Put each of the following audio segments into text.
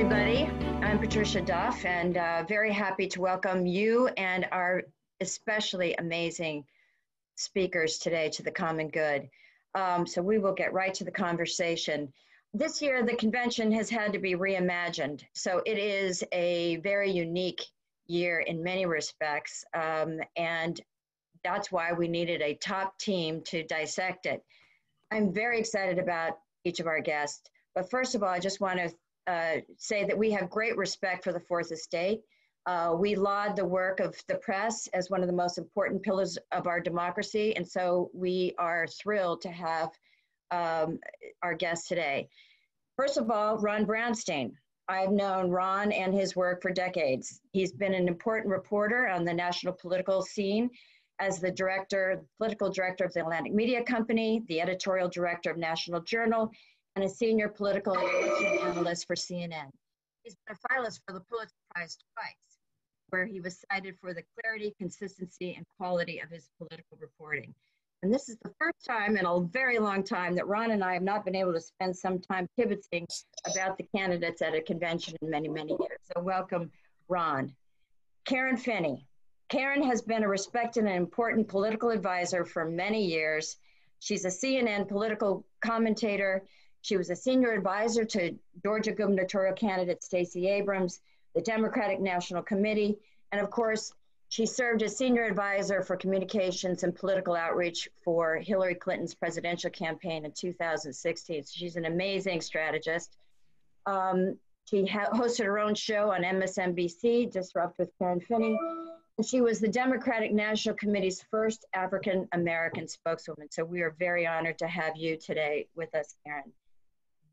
everybody. I'm Patricia Duff, and uh, very happy to welcome you and our especially amazing speakers today to the common good. Um, so we will get right to the conversation. This year, the convention has had to be reimagined. So it is a very unique year in many respects. Um, and that's why we needed a top team to dissect it. I'm very excited about each of our guests. But first of all, I just want to uh, say that we have great respect for the Fourth Estate. Uh, we laud the work of the press as one of the most important pillars of our democracy, and so we are thrilled to have um, our guest today. First of all, Ron Brownstein. I've known Ron and his work for decades. He's been an important reporter on the national political scene as the director, political director of the Atlantic Media Company, the editorial director of National Journal, and a senior political analyst for CNN. He's been a finalist for the Pulitzer Prize twice, where he was cited for the clarity, consistency, and quality of his political reporting. And this is the first time in a very long time that Ron and I have not been able to spend some time pivoting about the candidates at a convention in many, many years. So welcome, Ron. Karen Finney. Karen has been a respected and important political advisor for many years. She's a CNN political commentator. She was a senior advisor to Georgia gubernatorial candidate Stacey Abrams, the Democratic National Committee, and of course, she served as senior advisor for communications and political outreach for Hillary Clinton's presidential campaign in 2016. So She's an amazing strategist. Um, she hosted her own show on MSNBC, Disrupt with Karen Finney. And she was the Democratic National Committee's first African American spokeswoman. So we are very honored to have you today with us, Karen.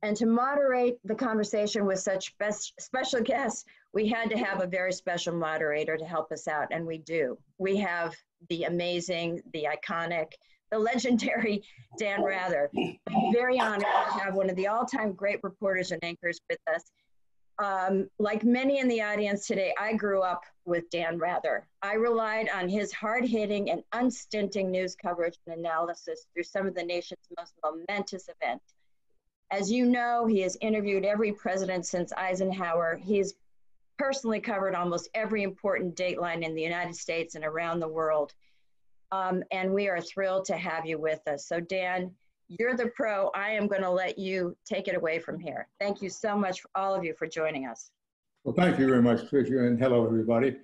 And to moderate the conversation with such special guests, we had to have a very special moderator to help us out, and we do. We have the amazing, the iconic, the legendary Dan Rather. I'm very honored to have one of the all-time great reporters and anchors with us. Um, like many in the audience today, I grew up with Dan Rather. I relied on his hard-hitting and unstinting news coverage and analysis through some of the nation's most momentous events as you know, he has interviewed every president since Eisenhower. He's personally covered almost every important dateline in the United States and around the world. Um, and we are thrilled to have you with us. So, Dan, you're the pro. I am going to let you take it away from here. Thank you so much, all of you, for joining us. Well, thank you very much, Tricia, and hello, everybody.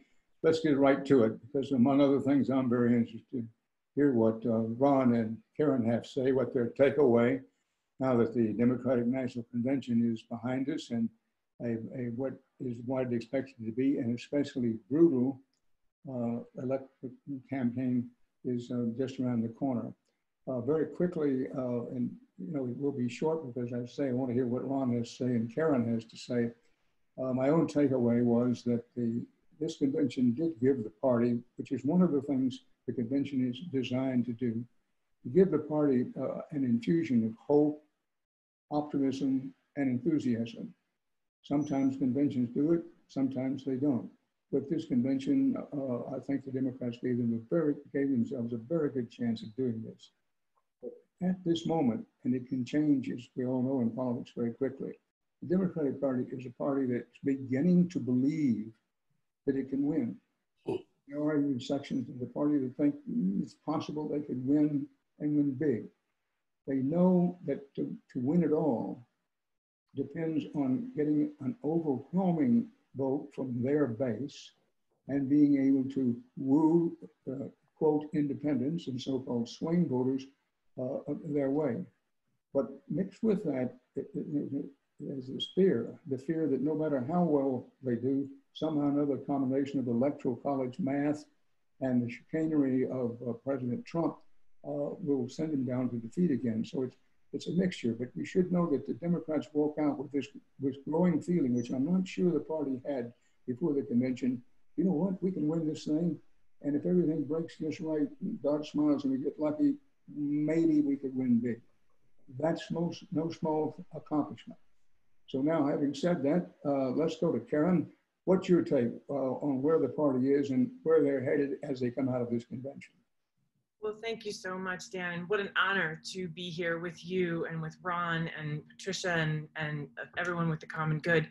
Let's get right to it, because among other things, I'm very interested to hear what uh, Ron and Karen have to say, what their takeaway now that the Democratic National Convention is behind us and a, a what is widely expected to be an especially brutal uh, electoral campaign is uh, just around the corner. Uh, very quickly, uh, and you know, it will be short because I say I want to hear what Ron has to say and Karen has to say. Uh, my own takeaway was that the this convention did give the party, which is one of the things the convention is designed to do, give the party uh, an infusion of hope, optimism, and enthusiasm. Sometimes conventions do it, sometimes they don't. But this convention, uh, I think the Democrats gave them a very gave themselves a very good chance of doing this. At this moment, and it can change, as we all know in politics very quickly, the Democratic Party is a party that's beginning to believe that it can win. There are even sections of the party that think mm, it's possible they could win and win big. They know that to, to win it all depends on getting an overwhelming vote from their base and being able to woo, uh, quote, independents and so-called swing voters uh, their way. But mixed with that is this fear, the fear that no matter how well they do, somehow another combination of electoral college math and the chicanery of uh, President Trump will send him down to defeat again. So it's it's a mixture, but we should know that the Democrats walk out with this this growing feeling, which I'm not sure the party had before the convention. You know what? We can win this thing, and if everything breaks just right, God smiles, and we get lucky, maybe we could win big. That's no no small accomplishment. So now, having said that, uh, let's go to Karen. What's your take uh, on where the party is and where they're headed as they come out of this convention? Well, thank you so much, Dan. And What an honor to be here with you and with Ron and Patricia and, and everyone with the common good.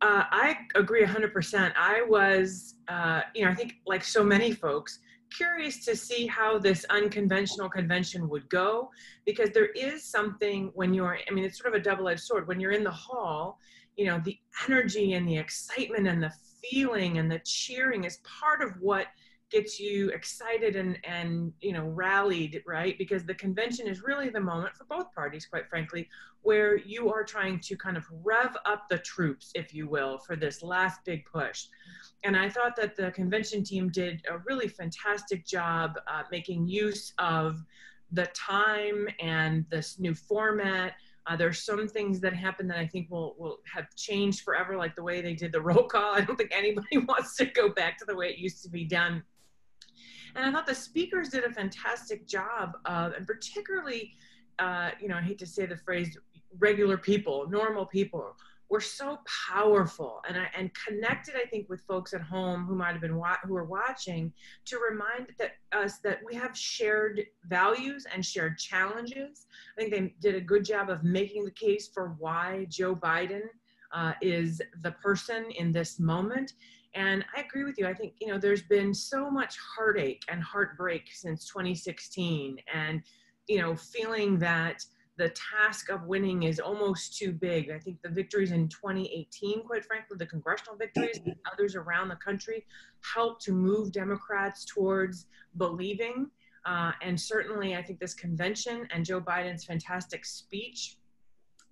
Uh, I agree 100%. I was, uh, you know, I think like so many folks, curious to see how this unconventional convention would go because there is something when you're, I mean, it's sort of a double edged sword. When you're in the hall, you know, the energy and the excitement and the feeling and the cheering is part of what gets you excited and and you know rallied right because the convention is really the moment for both parties quite frankly where you are trying to kind of rev up the troops if you will for this last big push and i thought that the convention team did a really fantastic job uh, making use of the time and this new format uh, there's some things that happen that I think will will have changed forever, like the way they did the roll call. I don't think anybody wants to go back to the way it used to be done. And I thought the speakers did a fantastic job of, and particularly, uh, you know, I hate to say the phrase regular people, normal people, were so powerful and, and connected, I think, with folks at home who might have been who are watching to remind that us that we have shared values and shared challenges. I think they did a good job of making the case for why Joe Biden uh, is the person in this moment and I agree with you. I think, you know, there's been so much heartache and heartbreak since 2016 and, you know, feeling that the task of winning is almost too big. I think the victories in 2018, quite frankly, the congressional victories and others around the country helped to move Democrats towards believing. Uh, and certainly, I think this convention and Joe Biden's fantastic speech,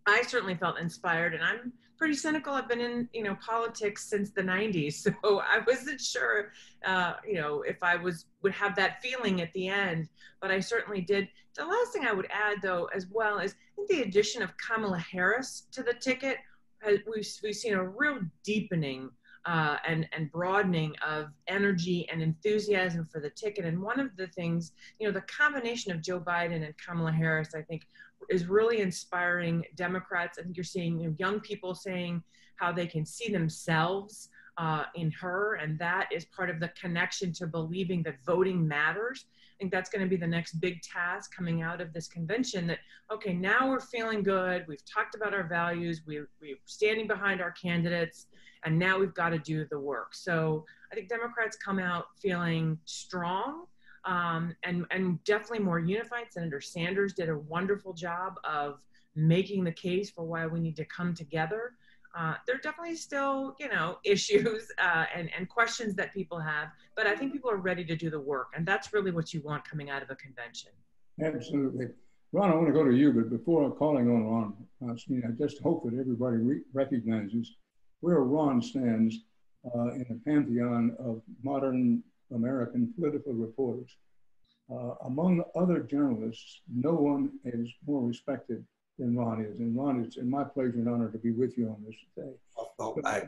I certainly felt inspired. And I'm pretty cynical. I've been in, you know, politics since the 90s. So I wasn't sure, uh, you know, if I was would have that feeling at the end, but I certainly did. The last thing I would add, though, as well, is I think the addition of Kamala Harris to the ticket, has, we've, we've seen a real deepening uh, and, and broadening of energy and enthusiasm for the ticket. And one of the things, you know, the combination of Joe Biden and Kamala Harris, I think, is really inspiring Democrats. I think you're seeing you know, young people saying how they can see themselves uh, in her, and that is part of the connection to believing that voting matters. I think that's going to be the next big task coming out of this convention. That okay, now we're feeling good. We've talked about our values. We're, we're standing behind our candidates, and now we've got to do the work. So I think Democrats come out feeling strong um, and, and definitely more unified. Senator Sanders did a wonderful job of making the case for why we need to come together. Uh, there are definitely still, you know, issues uh, and, and questions that people have, but I think people are ready to do the work, and that's really what you want coming out of a convention. Absolutely. Ron, I want to go to you, but before calling on Ron, uh, I just hope that everybody re- recognizes where Ron stands uh, in the pantheon of modern American political reporters. Uh, among other journalists, no one is more respected than Ron is. And Ron, it's in my pleasure and honor to be with you on this day. Well, well I,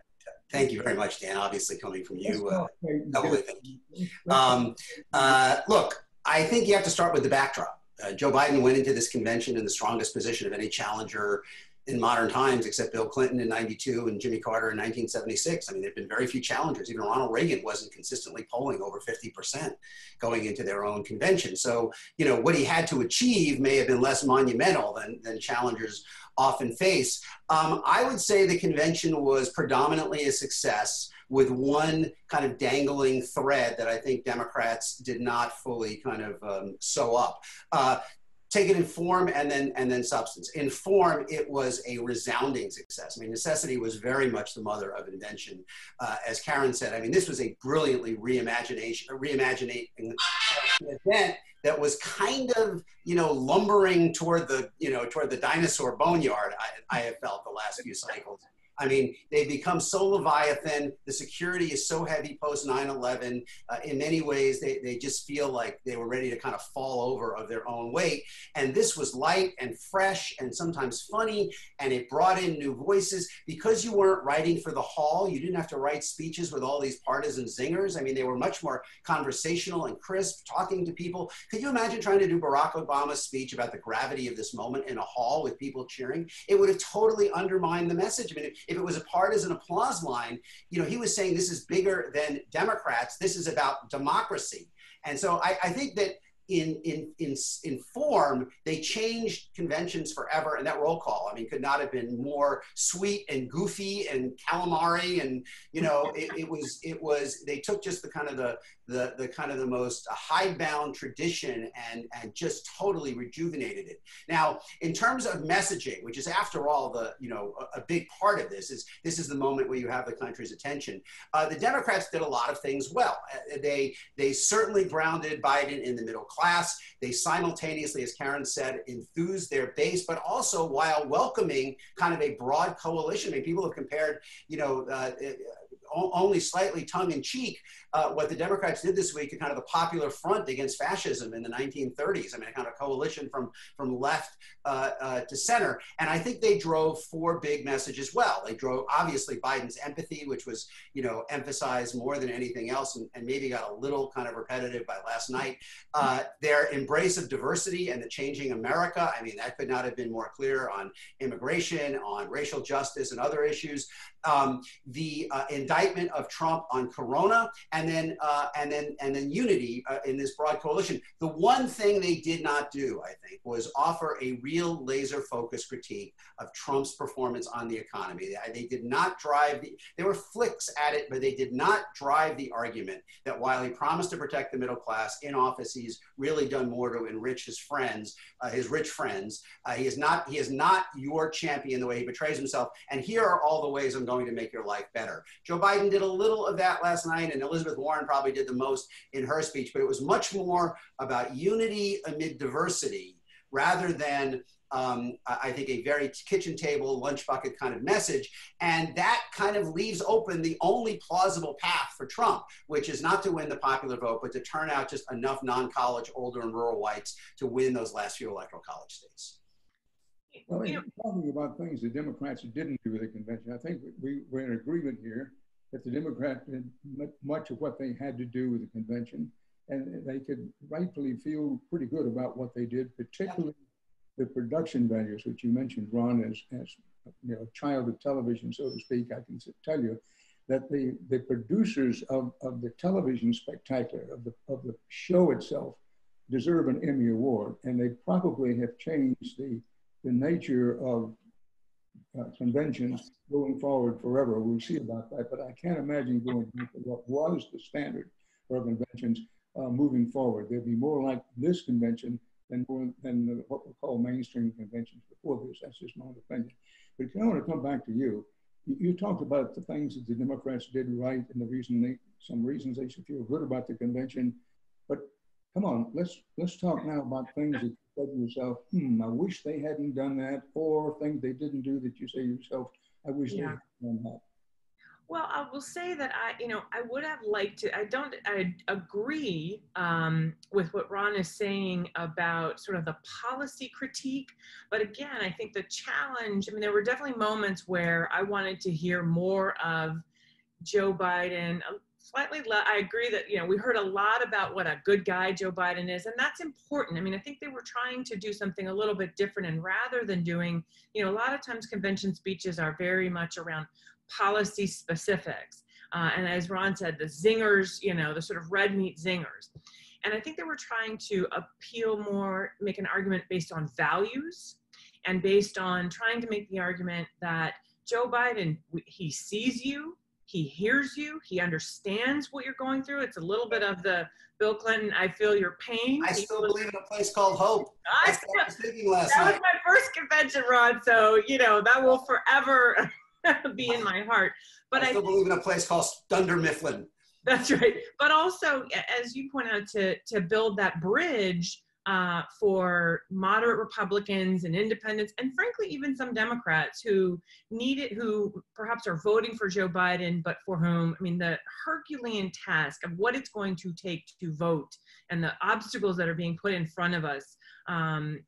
thank you very much, Dan. Obviously, coming from you, uh, thank you. Um, uh, look, I think you have to start with the backdrop. Uh, Joe Biden went into this convention in the strongest position of any challenger in modern times, except Bill Clinton in 92 and Jimmy Carter in 1976. I mean, there have been very few challengers. Even Ronald Reagan wasn't consistently polling over 50% going into their own convention. So, you know, what he had to achieve may have been less monumental than, than challengers often face. Um, I would say the convention was predominantly a success with one kind of dangling thread that I think Democrats did not fully kind of um, sew up. Uh, take it in form and then and then substance. In form, it was a resounding success. I mean, necessity was very much the mother of invention, uh, as Karen said. I mean, this was a brilliantly reimagination, reimagining event that was kind of you know lumbering toward the you know toward the dinosaur boneyard. I, I have felt the last few cycles. I mean, they've become so Leviathan. The security is so heavy post 9 11. Uh, in many ways, they, they just feel like they were ready to kind of fall over of their own weight. And this was light and fresh and sometimes funny. And it brought in new voices. Because you weren't writing for the hall, you didn't have to write speeches with all these partisan zingers. I mean, they were much more conversational and crisp, talking to people. Could you imagine trying to do Barack Obama's speech about the gravity of this moment in a hall with people cheering? It would have totally undermined the message. I mean, if it was a partisan applause line, you know, he was saying this is bigger than Democrats. This is about democracy. And so I, I think that in, in, in, in form, they changed conventions forever. And that roll call, I mean, could not have been more sweet and goofy and calamari. And, you know, it, it was, it was, they took just the kind of the, the, the kind of the most hidebound tradition and, and just totally rejuvenated it. Now, in terms of messaging, which is after all the, you know, a, a big part of this is this is the moment where you have the country's attention. Uh, the Democrats did a lot of things well. Uh, they, they certainly grounded Biden in the middle class. They simultaneously, as Karen said, enthuse their base, but also while welcoming kind of a broad coalition. I mean, people have compared, you know, uh, only slightly tongue in cheek, uh, what the Democrats did this week, a kind of a popular front against fascism in the 1930s. I mean, a kind of coalition from, from left uh, uh, to center. And I think they drove four big messages well. They drove, obviously, Biden's empathy, which was, you know, emphasized more than anything else and, and maybe got a little kind of repetitive by last night. Uh, their embrace of diversity and the changing America. I mean, that could not have been more clear on immigration, on racial justice, and other issues. Um, the uh, indictment of Trump on Corona, and then uh, and then and then unity uh, in this broad coalition. The one thing they did not do, I think, was offer a real laser focused critique of Trump's performance on the economy. They, they did not drive the. There were flicks at it, but they did not drive the argument that while he promised to protect the middle class in office, he's really done more to enrich his friends, uh, his rich friends. Uh, he is not. He is not your champion the way he betrays himself. And here are all the ways I'm going to make your life better. Joe Biden did a little of that last night, and Elizabeth Warren probably did the most in her speech, but it was much more about unity amid diversity rather than um, I think a very kitchen table, lunch bucket kind of message. And that kind of leaves open the only plausible path for Trump, which is not to win the popular vote, but to turn out just enough non college, older, and rural whites to win those last few electoral college states. Well, you know, talking about things the Democrats didn't do with the convention, I think we, we're in agreement here that the Democrats did much of what they had to do with the convention, and they could rightfully feel pretty good about what they did, particularly the production values, which you mentioned, Ron, as, as you know, a child of television, so to speak. I can tell you that the, the producers of, of the television spectacular, of the, of the show itself, deserve an Emmy Award, and they probably have changed the the nature of uh, conventions going forward forever. We'll see about that, but I can't imagine going back to what was the standard for conventions uh, moving forward. There'll be more like this convention than, more, than the, what we call mainstream conventions before this. That's just my opinion. But I want to come back to you. you. You talked about the things that the Democrats did right and the reason they, some reasons they should feel good about the convention. But come on, let's let's talk now about things that said to yourself, hmm, I wish they hadn't done that, or things they didn't do that you say to yourself, I wish yeah. they had done that? Well, I will say that I, you know, I would have liked to. I don't. I agree um, with what Ron is saying about sort of the policy critique. But again, I think the challenge. I mean, there were definitely moments where I wanted to hear more of Joe Biden, slightly i agree that you know we heard a lot about what a good guy joe biden is and that's important. I mean i think they were trying to do something a little bit different and rather than doing you know a lot of times convention speeches are very much around policy specifics. Uh, and as ron said the zingers you know the sort of red meat zingers. And i think they were trying to appeal more make an argument based on values and based on trying to make the argument that joe biden he sees you he hears you. He understands what you're going through. It's a little bit of the Bill Clinton, I feel your pain. I still believe in a place called Hope. I I was thinking last that night. was my first convention, Ron. So, you know, that will forever be in my heart. But I still I believe in a place called Dunder Mifflin. That's right. But also, as you point out, to, to build that bridge uh, for moderate Republicans and independents, and frankly, even some Democrats who need it, who perhaps are voting for Joe Biden, but for whom, I mean, the Herculean task of what it's going to take to vote and the obstacles that are being put in front of us um,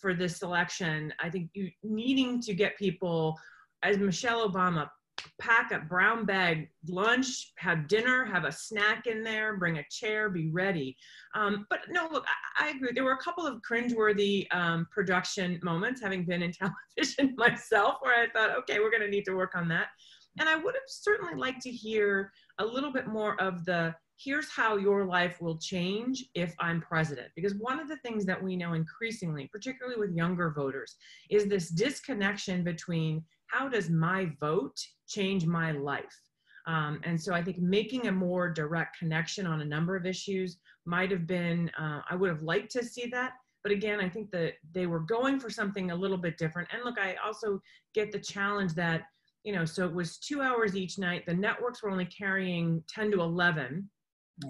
for this election, I think you needing to get people, as Michelle Obama pack a brown bag lunch, have dinner, have a snack in there, bring a chair, be ready. Um, but no, look, I, I, agree. There were a couple of cringeworthy um, production moments, having been in television myself, where I thought, okay, we're going to need to work on that. And I would have certainly liked to hear a little bit more of the here's how your life will change if I'm president. Because one of the things that we know increasingly, particularly with younger voters, is this disconnection between how does my vote change my life? Um, and so I think making a more direct connection on a number of issues might have been, uh, I would have liked to see that. But again, I think that they were going for something a little bit different. And look, I also get the challenge that, you know, so it was two hours each night. The networks were only carrying 10 to 11.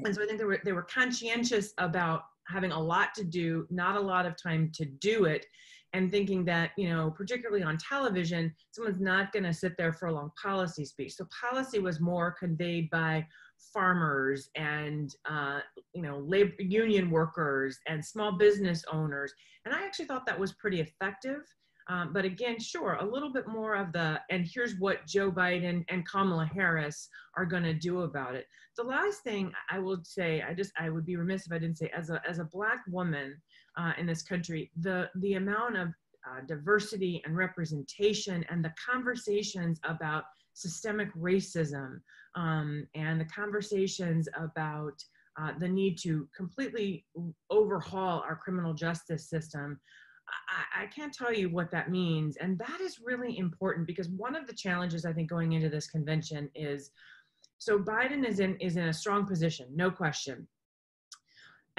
And so I think they were, they were conscientious about having a lot to do, not a lot of time to do it and thinking that you know particularly on television someone's not going to sit there for a long policy speech. So policy was more conveyed by farmers and uh, you know labor union workers and small business owners. And i actually thought that was pretty effective um, but again sure a little bit more of the and here's what joe biden and kamala harris are going to do about it the last thing i would say i just i would be remiss if i didn't say as a as a black woman uh, in this country, the, the amount of uh, diversity and representation and the conversations about systemic racism um, and the conversations about uh, the need to completely overhaul our criminal justice system. I, I, can't tell you what that means. And that is really important because one of the challenges I think going into this convention is so Biden is in is in a strong position, no question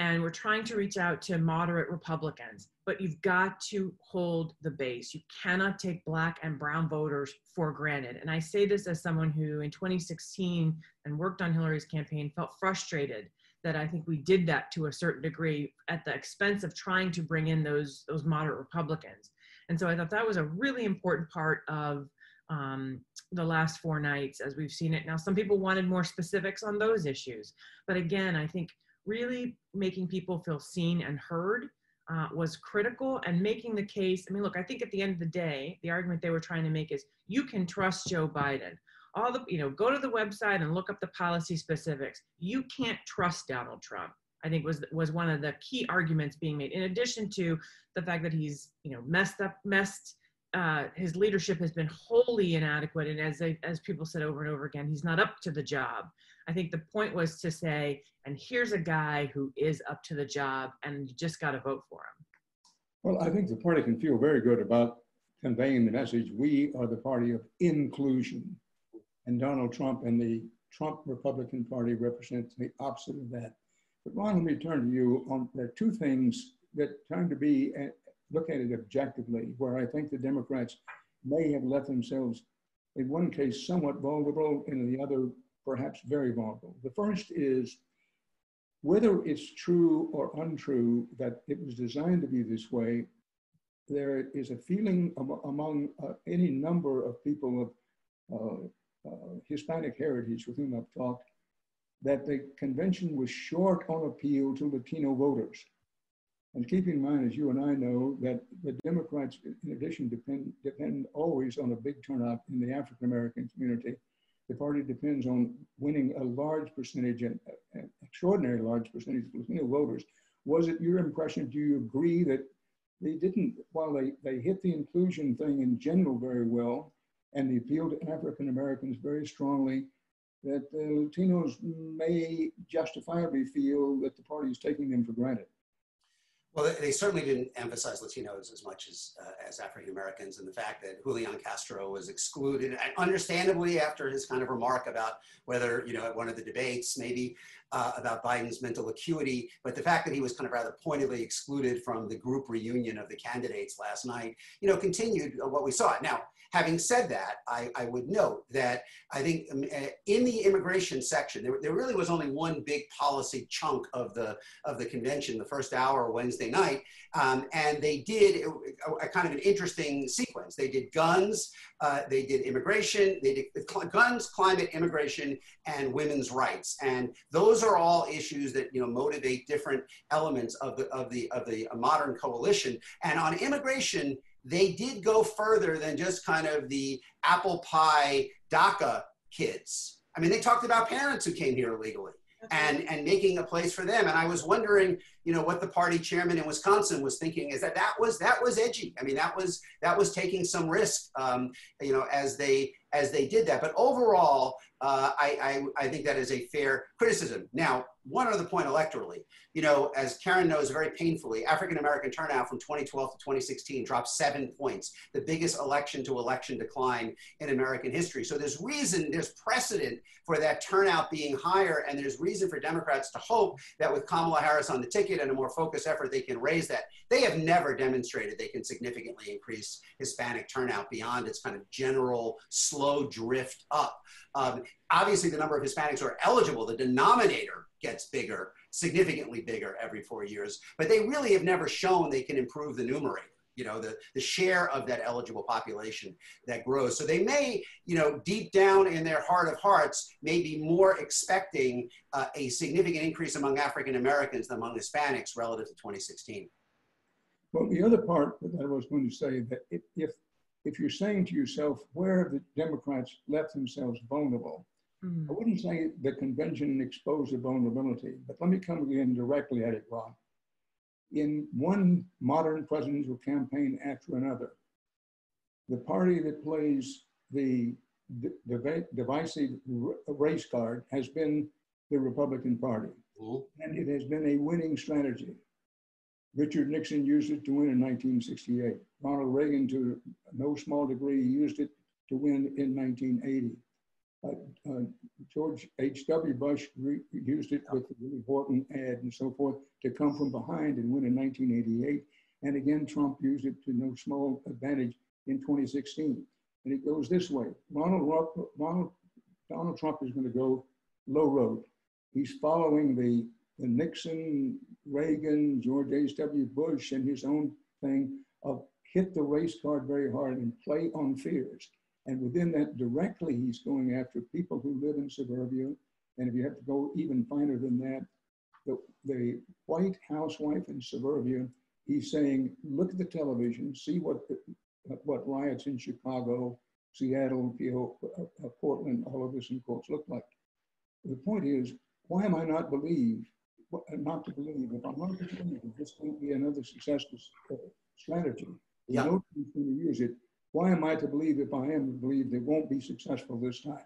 and we're trying to reach out to moderate Republicans, but you've got to hold the base. You cannot take black and brown voters for granted. And I say this as someone who in 2016 and worked on Hillary's campaign felt frustrated that I think we did that to a certain degree at the expense of trying to bring in those those moderate Republicans. And so I thought that was a really important part of um, the last four nights as we've seen it. Now, some people wanted more specifics on those issues, but again, I think really making people feel seen and heard uh, was critical and making the case. I mean, look, I think at the end of the day, the argument they were trying to make is you can trust Joe Biden. All the, you know, go to the website and look up the policy specifics. You can't trust Donald Trump. I think was was one of the key arguments being made. In addition to the fact that he's, you know, messed up, messed uh, his leadership has been wholly inadequate, and as they, as people said over and over again, he's not up to the job. I think the point was to say, and here's a guy who is up to the job, and you just got to vote for him. Well, I think the party can feel very good about conveying the message: we are the party of inclusion, and Donald Trump and the Trump Republican Party represent the opposite of that. But Ron, let me turn to you on there are two things that trying to be look at it objectively, where I think the Democrats may have left themselves, in one case, somewhat vulnerable, and in the other, perhaps very vulnerable. The first is whether it's true or untrue that it was designed to be this way, there is a feeling among uh, any number of people of uh, uh, Uh, Hispanic heritage with whom I've talked that the convention was short on appeal to Latino voters. And keep in mind, as you and I know, that the Democrats, in addition, depend, depend always on a big turnout in the African American community. The party depends on winning a large percentage, an extraordinary large percentage of Latino voters. Was it your impression? Do you agree that they didn't, while they, they hit the inclusion thing in general very well, and they appealed to African Americans very strongly, that the Latinos may justifiably feel that the party is taking them for granted? Well, they certainly didn't emphasize Latinos as much as uh, as African Americans, and the fact that Julian Castro was excluded, understandably, after his kind of remark about whether you know at one of the debates maybe uh, about Biden's mental acuity, but the fact that he was kind of rather pointedly excluded from the group reunion of the candidates last night, you know, continued what we saw. Now, having said that, I, I would note that I think um, uh, in the immigration section, there, there really was only one big policy chunk of the of the convention, the first hour Wednesday night, um, and they did a, a, kind of an interesting sequence. They did guns, uh, they did immigration, they did guns, climate, immigration, and women's rights, and those those are all issues that you know motivate different elements of the of the of the uh, modern coalition. And on immigration, they did go further than just kind of the apple pie DACA kids. I mean, they talked about parents who came here illegally and and making a place for them. And I was wondering, you know what the party chairman in Wisconsin was thinking is that that was that was edgy. I mean that was that was taking some risk, um, you know, as they as they did that. But overall, uh, I, I, I think that is a fair criticism. Now, one other point electorally, you know, as Karen knows very painfully, African American turnout from 2012 to 2016 dropped seven points, the biggest election to election decline in American history. So there's reason, there's precedent for that turnout being higher, and there's reason for Democrats to hope that with Kamala Harris on the ticket and a more focused effort, they can raise that. They have never demonstrated they can significantly increase Hispanic turnout beyond its kind of general slow drift up. Um, obviously, the number of Hispanics who are eligible, the denominator gets bigger, significantly bigger every four years, but they really have never shown they can improve the numerator you know the, the share of that eligible population that grows. So they may you know deep down in their heart of hearts may be more expecting uh, a significant increase among african americans than among hispanics relative to 2016 well the other part that i was going to say that if if you're saying to yourself where have the democrats left themselves vulnerable Mm-hmm. I wouldn't say the convention exposed the vulnerability, but let me come again directly at it, Ron. In one modern presidential campaign after another, the party that plays the divisive race card has been the Republican Party. Mm-hmm. And it has been a winning strategy. Richard Nixon used it to win in 1968. Ronald Reagan, to no small degree, used it to win in 1980. Uh, George H.W. Bush used it with the Willie Horton ad and so forth to come from behind and win in 1988. And again, Trump used it to no small advantage in 2016. And it goes this way. Ronald, Ronald Donald Trump is going to go low road. He's following the, the Nixon, Reagan, George H.W. Bush, and his own thing of hit the race card very hard and play on fears. And within that, directly, he's going after people who live in suburbia. And if you have to go even finer than that, the, the white housewife in suburbia, he's saying, look at the television, see what, the, what riots in Chicago, Seattle, uh, uh, Portland, all of this in quotes look like. The point is, why am I not believed, not to believe, if I'm not to believe this won't be another successful uh, strategy, yeah. no one's going to use it, why am I to believe if I am to believe it won't be successful this time?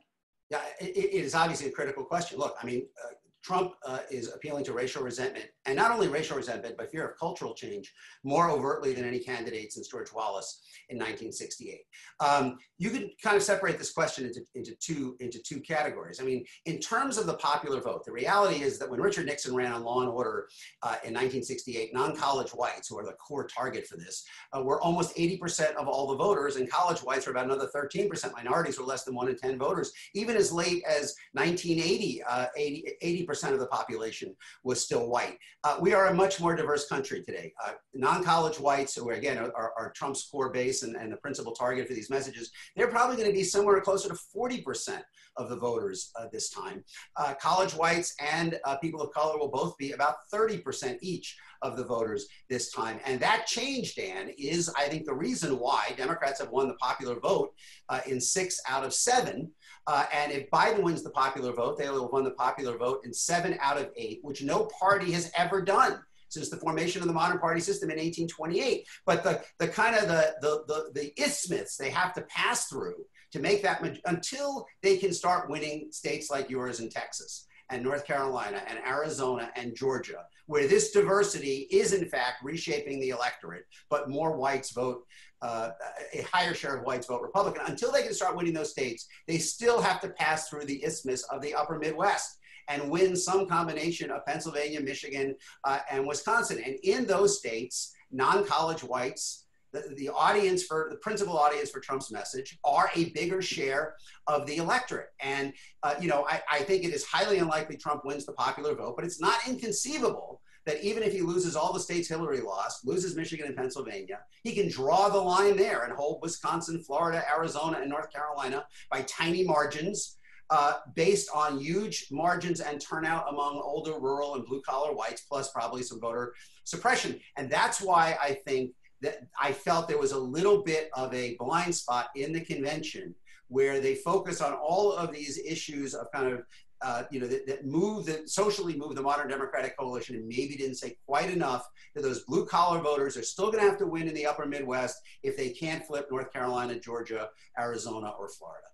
Yeah, it, it is obviously a critical question. Look, I mean, uh, Trump uh, is appealing to racial resentment, and not only racial resentment, but fear of cultural change more overtly than any candidate since George Wallace in 1968. Um, you could kind of separate this question into, into, two, into two categories. I mean, in terms of the popular vote, the reality is that when Richard Nixon ran on Law and Order uh, in 1968, non-college whites, who are the core target for this, uh, were almost 80% of all the voters, and college whites were about another 13%. Minorities were less than one in 10 voters. Even as late as 1980, 80, 80% of the population was still white. Uh, we are a much more diverse country today. Uh, non-college whites, who again are, are, Trump's core base and, and the principal target for these messages, they're probably going to be somewhere closer to 40% of the voters uh, this time. Uh, college whites and uh, people of color will both be about 30% each of the voters this time. And that change, Dan, is, I think, the reason why Democrats have won the popular vote uh, in six out of seven. Uh, and if Biden wins the popular vote, they will won the popular vote in seven out of eight, which no party has ever done since the formation of the modern party system in 1828. But the, the kind of the, the, the, the isthmus they have to pass through to make that, until they can start winning states like yours in Texas and North Carolina and Arizona and Georgia, where this diversity is in fact reshaping the electorate, but more whites vote, uh, a higher share of whites vote Republican. Until they can start winning those states, they still have to pass through the isthmus of the upper Midwest and win some combination of Pennsylvania, Michigan, uh, and Wisconsin. And in those states, non college whites the, the audience for the principal audience for Trump's message are a bigger share of the electorate. And, uh, you know, I, I think it is highly unlikely Trump wins the popular vote, but it's not inconceivable that even if he loses all the states Hillary lost, loses Michigan and Pennsylvania, he can draw the line there and hold Wisconsin, Florida, Arizona, and North Carolina by tiny margins. Uh, based on huge margins and turnout among older rural and blue collar whites, plus probably some voter suppression. And that's why I think that I felt there was a little bit of a blind spot in the convention where they focus on all of these issues of kind of uh, you know, that, that move, that socially move the modern Democratic coalition and maybe didn't say quite enough that those blue collar voters are still going to have to win in the upper Midwest if they can't flip North Carolina, Georgia, Arizona, or Florida.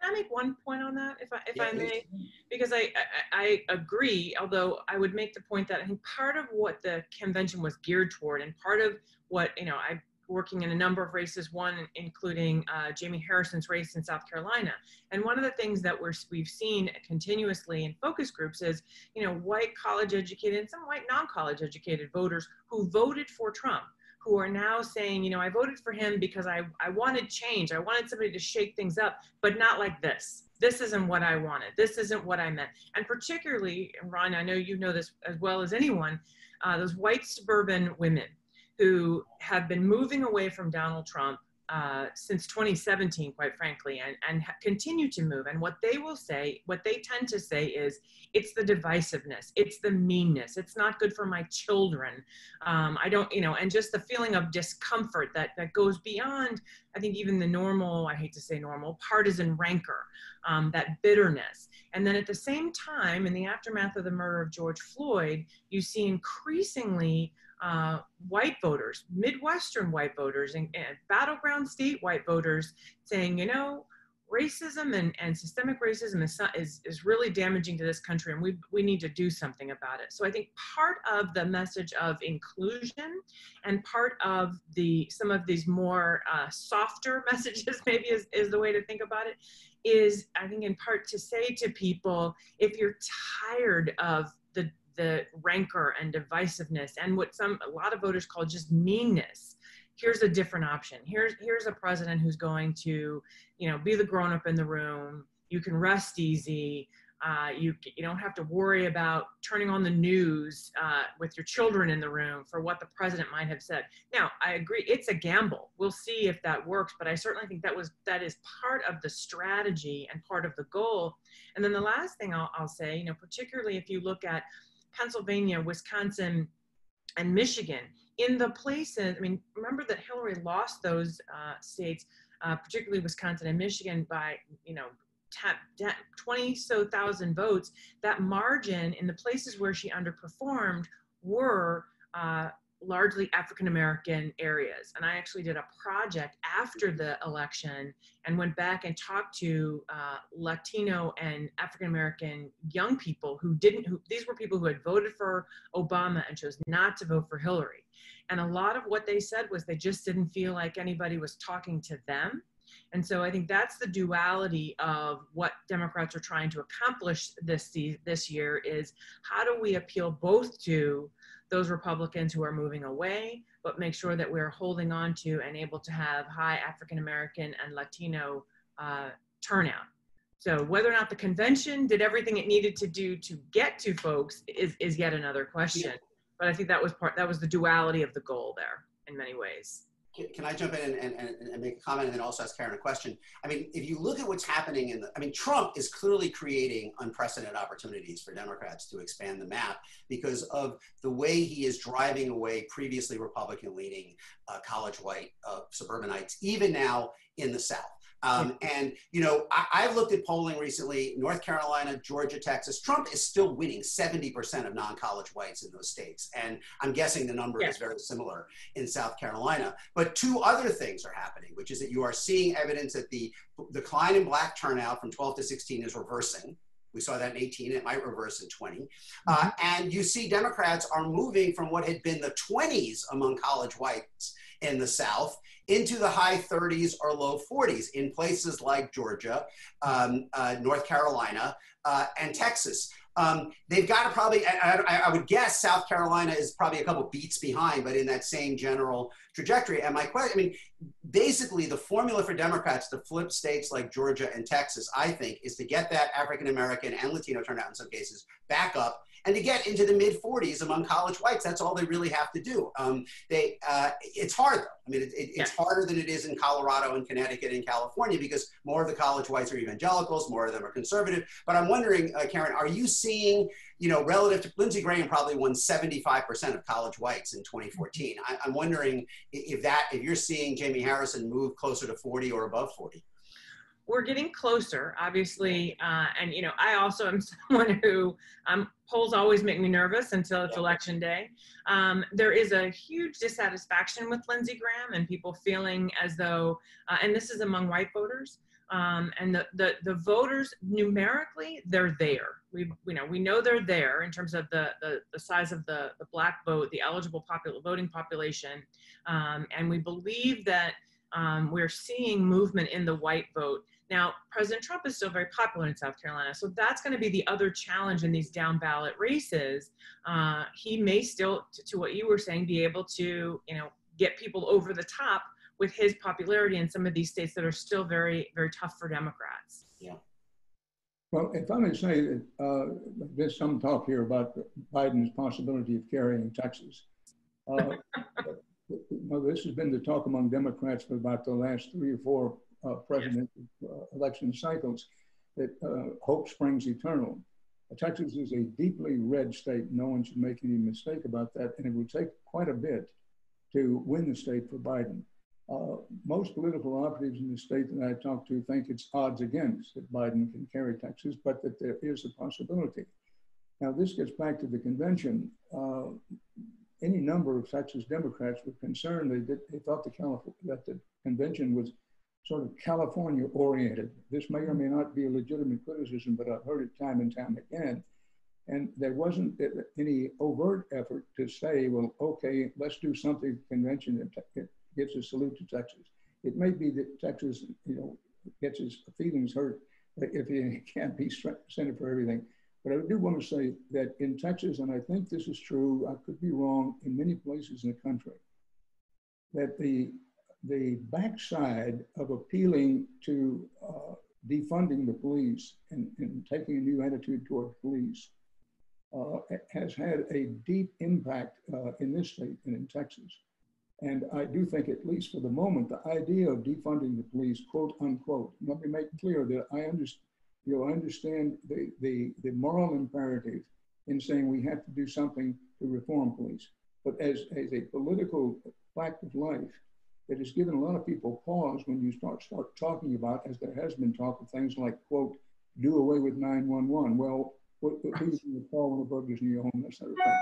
Can I make one point on that, if I, if yeah, I may? Because I, I, I agree, although I would make the point that I think part of what the convention was geared toward, and part of what you know, i'm working in a number of races, one including uh, Jamie Harrison's race in South Carolina. And one of the things that we're, we've seen continuously in focus groups is, you know, white college educated and some white non-college educated voters who voted for Trump who are now saying, you know, I voted for him because I, I wanted change. I wanted somebody to shake things up, but not like this. This isn't what I wanted. This isn't what I meant. And particularly, Ron, I know you know this as well as anyone, uh, those white suburban women who have been moving away from Donald Trump uh, since 2017, quite frankly, and, and continue to move. And what they will say, what they tend to say is, it's the divisiveness, it's the meanness, it's not good for my children. Um, I don't, you know, and just the feeling of discomfort that that goes beyond, I think, even the normal, I hate to say normal, partisan rancor, um, that bitterness. And then at the same time, in the aftermath of the murder of George Floyd, you see increasingly uh, white voters, Midwestern white voters, and, and, battleground state white voters saying, you know, racism and, and systemic racism is, is, is really damaging to this country and we, we need to do something about it. So I think part of the message of inclusion and part of the some of these more uh, softer messages maybe is, is the way to think about it is I think in part to say to people, if you're tired of the rancor and divisiveness and what some a lot of voters call just meanness here's a different option here's here's a president who's going to you know be the grown up in the room you can rest easy uh, you you don't have to worry about turning on the news uh, with your children in the room for what the president might have said. Now, I agree, it's a gamble. We'll see if that works, but I certainly think that was that is part of the strategy and part of the goal. And then the last thing I'll, I'll say, you know, particularly if you look at Pennsylvania, Wisconsin, and Michigan, in the places, I mean, remember that Hillary lost those uh, states, uh, particularly Wisconsin and Michigan, by, you know, 20 so thousand votes. That margin in the places where she underperformed were uh, largely African American areas. And I actually did a project after the election and went back and talked to uh, Latino and African American young people who didn't, who, these were people who had voted for Obama and chose not to vote for Hillary. And a lot of what they said was they just didn't feel like anybody was talking to them. And so I think that's the duality of what Democrats are trying to accomplish this this year is how do we appeal both to those Republicans who are moving away, but make sure that we're holding on to and able to have high African American and Latino uh, turnout. So whether or not the convention did everything it needed to do to get to folks is, is yet another question. But I think that was part that was the duality of the goal there in many ways can I jump in and, and, and, make a comment and then also ask Karen a question? I mean, if you look at what's happening in the, I mean, Trump is clearly creating unprecedented opportunities for Democrats to expand the map because of the way he is driving away previously Republican leaning uh, college white uh, suburbanites, even now in the South. Um, and, you know, I, have looked at polling recently North Carolina, Georgia, Texas. Trump is still winning 70% of non college whites in those states. And I'm guessing the number is very similar in South Carolina. But two other things are happening, which is that you are seeing evidence that the decline in black turnout from 12 to 16 is reversing. We saw that in 18. It might reverse in 20. Uh, mm-hmm. and you see Democrats are moving from what had been the 20s among college whites in the South into the high 30s or low 40s in places like Georgia, um, uh, North Carolina, uh, and Texas. Um, they've got to probably, I, I, would guess South Carolina is probably a couple beats behind, but in that same general trajectory. And my question, I mean, basically the formula for Democrats to flip states like Georgia and Texas, I think, is to get that African American and Latino turnout in some cases back up and to get into the mid 40s among college whites. That's all they really have to do. Um, they, uh, it's hard though. I mean, it, it, it's harder than it is in Colorado and Connecticut and California because more of the college whites are evangelicals, more of them are conservative. But I'm wondering, uh, Karen, are you seeing, you know, relative to Lindsey Graham probably won 75% of college whites in 2014. I, I'm wondering if that, if you're seeing Jamie Harrison move closer to 40 or above 40. We're getting closer, obviously. Uh, and, you know, I also am someone who um, polls always make me nervous until it's election day. Um, there is a huge dissatisfaction with Lindsey Graham and people feeling as though, uh, and this is among white voters, um, and the, the, the voters numerically, they're there. We, you know, we know they're there in terms of the, the, the size of the, the black vote, the eligible popul- voting population. Um, and we believe that um, we're seeing movement in the white vote. Now, President Trump is still very popular in South Carolina, so that's going to be the other challenge in these down ballot races. Uh, he may still, to, to what you were saying, be able to, you know, get people over the top with his popularity in some of these states that are still very, very tough for Democrats. Yeah. Well, if I may say that uh, there's some talk here about Biden's possibility of carrying Texas. Uh, well, this has been the talk among Democrats for about the last three or four uh, presidential uh, election cycles that uh, hope springs eternal. Texas is a deeply red state. No one should make any mistake about that. And it would take quite a bit to win the state for Biden. Uh, most political operatives in the state that I talk to think it's odds against that Biden can carry Texas, but that there is a possibility. Now, this gets back to the convention. Any number of Texas Democrats were concerned. They, they thought the California, that the convention was sort of California oriented. This may or may not be a legitimate criticism, but I've heard it time and time again. And there wasn't any overt effort to say, well, okay, let's do something convention that gives a salute to Texas. It may be that Texas, you know, gets his feelings hurt if he can't be center for everything. But I do want to say that in Texas, and I think this is true, I could be wrong, in many places in the country, that the the backside of appealing to uh, defunding the police and, and, taking a new attitude toward police uh, has had a deep impact uh, in this state and in Texas. And I do think, at least for the moment, the idea of defunding the police, quote unquote, let me make clear that I understand, you know, understand the, the, the moral imperative in saying we have to do something to reform police. But as, as a political fact of life, it has given a lot of people pause when you start start talking about, as there has been talk of things like, quote, do away with 911. Well, what, who's going to call when a burglar's your home, that sort of thing.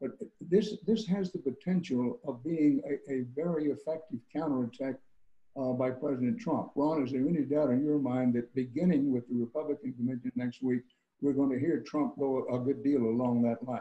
But this, this has the potential of being a, a very effective counterattack uh, by President Trump. Ron, is there any doubt in your mind that beginning with the Republican convention next week, we're going to hear Trump go a good deal along that line?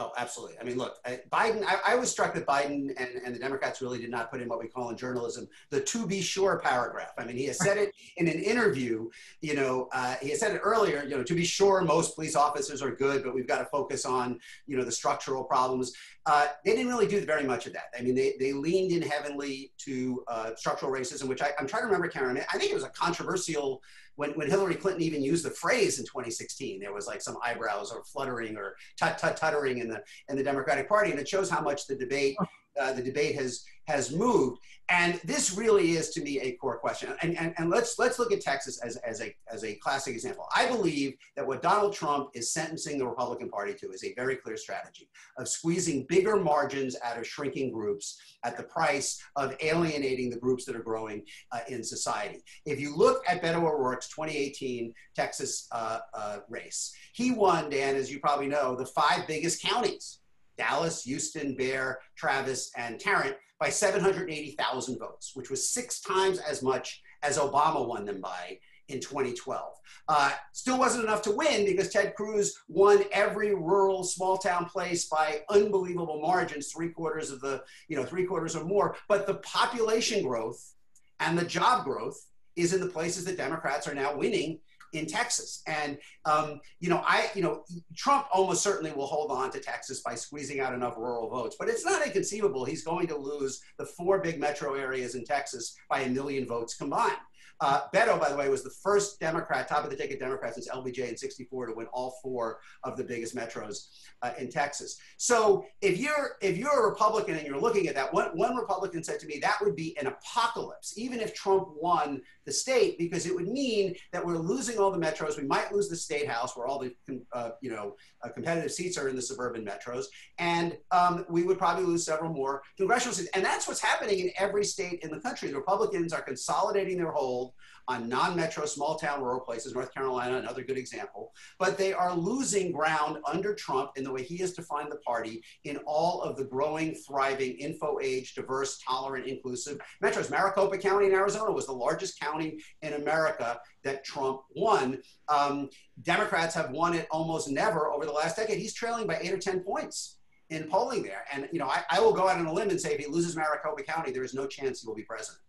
Oh, absolutely. I mean, look, Biden, I, I, was struck that Biden and, and the Democrats really did not put in what we call in journalism the to be sure paragraph. I mean, he has said it in an interview, you know, uh, he has said it earlier, you know, to be sure, most police officers are good, but we've got to focus on, you know, the structural problems. Uh, they didn't really do very much of that. I mean, they, they leaned in heavily to uh, structural racism, which I, I'm trying to remember, Karen. I think it was a controversial when, when Hillary Clinton even used the phrase in 2016, there was like some eyebrows or fluttering or tut tut tuttering in the in the Democratic Party, and it shows how much the debate oh. Uh, the debate has has moved. And this really is to me a core question. And, and, and let's let's look at Texas as, as a as a classic example. I believe that what Donald Trump is sentencing the Republican Party to is a very clear strategy of squeezing bigger margins out of shrinking groups at the price of alienating the groups that are growing uh, in society. If you look at Beto O'Rourke's 2018 Texas uh, uh, race, he won, Dan, as you probably know, the five biggest counties Dallas, Houston, Bexar, Travis, and Tarrant by 780,000 votes, which was six times as much as Obama won them by in 2012. Uh, still wasn't enough to win because Ted Cruz won every rural small town place by unbelievable margins, three quarters of the, you know, three quarters or more. But the population growth and the job growth is in the places that Democrats are now winning in Texas. And um, you know, I you know, Trump almost certainly will hold on to Texas by squeezing out enough rural votes. But it's not inconceivable he's going to lose the four big metro areas in Texas by a million votes combined. Uh, Beto, by the way, was the first Democrat, top of the ticket Democrat since LBJ in 64 to win all four of the biggest metros uh, in Texas. So if you're if you're a Republican and you're looking at that, one, one Republican said to me that would be an apocalypse, even if Trump won the state, because it would mean that we're losing all the metros. We might lose the state house where all the uh, you know uh, competitive seats are in the suburban metros, and um, we would probably lose several more congressional seats. And that's what's happening in every state in the country. The Republicans are consolidating their hold on non-metro small town rural places, North Carolina, another good example, but they are losing ground under Trump in the way he has defined the party in all of the growing, thriving, info age, diverse, tolerant, inclusive metros. Maricopa County in Arizona was the largest county in America that Trump won. Um, Democrats have won it almost never over the last decade. He's trailing by eight or 10 points in polling there. And, you know, I, I will go out on a limb and say if he loses Maricopa County, there is no chance he will be president.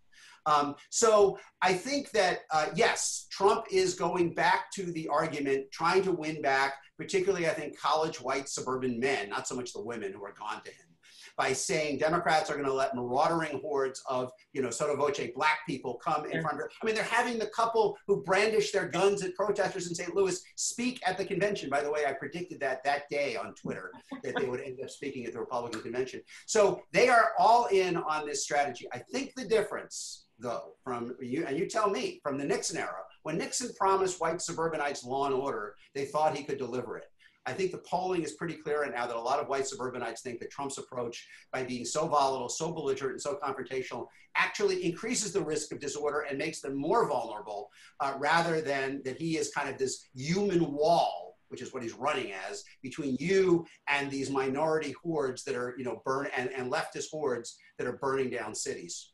Um, so I think that, uh, yes, Trump is going back to the argument, trying to win back, particularly, I think, college white suburban men, not so much the women who are gone to him by saying Democrats are going to let marauding hordes of, you know, sotto voce black people come in front of her. I mean, they're having the couple who brandish their guns at protesters in St. Louis speak at the convention. By the way, I predicted that that day on Twitter that they would end up speaking at the Republican convention. So they are all in on this strategy. I think the difference, though, from you, and you tell me, from the Nixon era, when Nixon promised white suburbanites law and order, they thought he could deliver it. I think the polling is pretty clear right now that a lot of white suburbanites think that Trump's approach, by being so volatile, so belligerent, and so confrontational, actually increases the risk of disorder and makes them more vulnerable, uh, rather than that he is kind of this human wall which is what he's running as, between you and these minority hordes that are, you know, burn and, and leftist hordes that are burning down cities.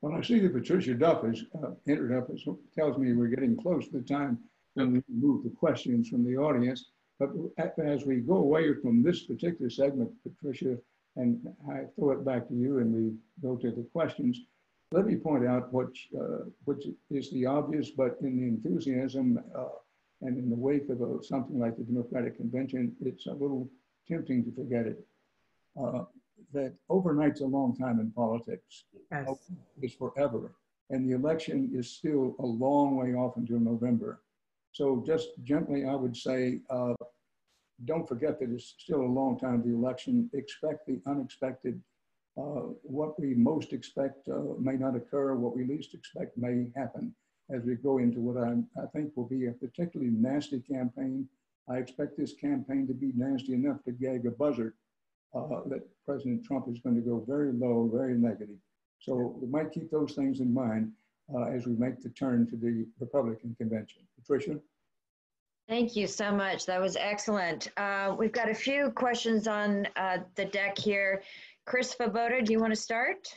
Well, I see that Patricia Duff has uh, entered up. It tells me we're getting close to the time when we move the questions from the audience. But as we go away from this particular segment, Patricia, and I throw it back to you and we go to the questions, let me point out what, uh, which is the obvious, but in the enthusiasm uh, and in the wake of a, something like the Democratic Convention, it's a little tempting to forget it. Uh, that overnight's a long time in politics. Yes. It's forever. And the election is still a long way off until November. So just gently, I would say, uh, don't forget that it's still a long time to the election. Expect the unexpected. Uh, what we most expect uh, may not occur. What we least expect may happen as we go into what I, I think will be a particularly nasty campaign. I expect this campaign to be nasty enough to gag a buzzard uh, that President Trump is going to go very low, very negative. So we might keep those things in mind uh, as we make the turn to the Republican convention. Patricia? Thank you so much. That was excellent. Uh, we've got a few questions on uh, the deck here. Chris Faboda, do you want to start?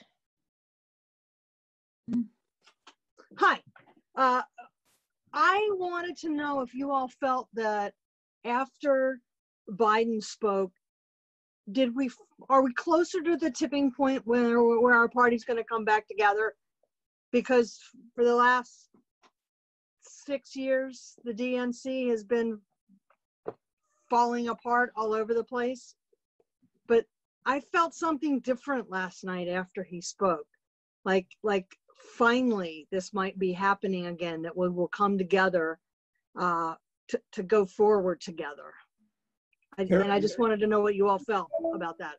Hi. Uh, I wanted to know if you all felt that after Biden spoke, did we are we closer to the tipping point where where our party's going to come back together? Because for the last six years, the DNC has been falling apart all over the place. But I felt something different last night after he spoke. Like, like finally, this might be happening again, that we will come together uh, to, to go forward together. I, and I just wanted to know what you all felt about that.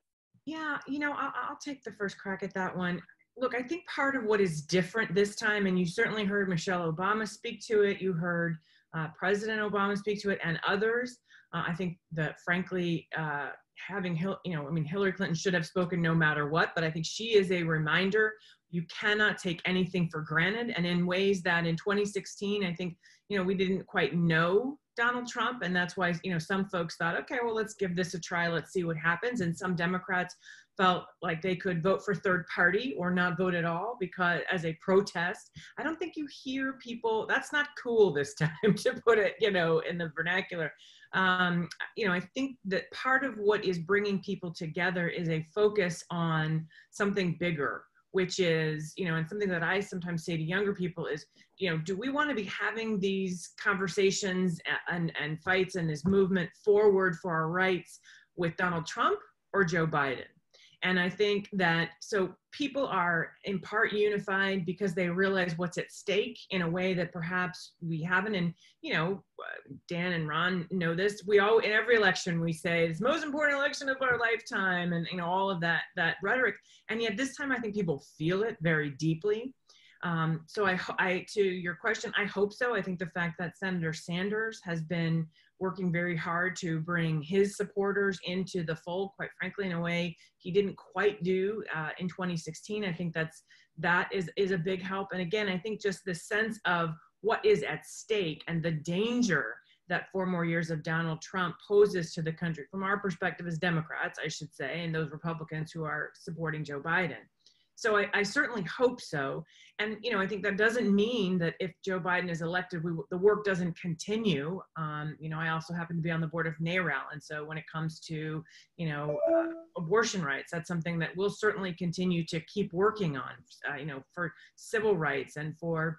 Yeah, you know, I'll, I'll take the first crack at that one look, I think part of what is different this time, and you certainly heard Michelle Obama speak to it, you heard uh, President Obama speak to it, and others. Uh, I think that, frankly, uh, having Hil- you know, I mean, Hillary Clinton should have spoken no matter what, but I think she is a reminder. You cannot take anything for granted, and in ways that in 2016, I think you know we didn't quite know Donald Trump, and that's why you know some folks thought, okay, well, let's give this a try, let's see what happens, and some Democrats felt like they could vote for third party or not vote at all because as a protest. I don't think you hear people that's not cool this time to put it you know in the vernacular. Um, you know i think that part of what is bringing people together is a focus on something bigger which is you know and something that i sometimes say to younger people is you know do we want to be having these conversations and, and fights and this movement forward for our rights with donald trump or joe biden and I think that so people are in part unified because they realize what's at stake in a way that perhaps we haven't. And, you know, Dan and Ron know this. We all, in every election, we say it's the most important election of our lifetime and, you know, all of that, that rhetoric. And yet this time I think people feel it very deeply. Um, so I, I, to your question, I hope so. I think the fact that Senator Sanders has been working very hard to bring his supporters into the fold, quite frankly, in a way he didn't quite do uh, in 2016. I think that's that is is a big help. And again, I think just the sense of what is at stake and the danger that four more years of Donald Trump poses to the country from our perspective as Democrats, I should say, and those Republicans who are supporting Joe Biden. So I, I, certainly hope so. And, you know, I think that doesn't mean that if Joe Biden is elected, we, the work doesn't continue. Um, you know, I also happen to be on the board of NARAL. And so when it comes to, you know, uh, abortion rights, that's something that we'll certainly continue to keep working on, uh, you know, for civil rights and for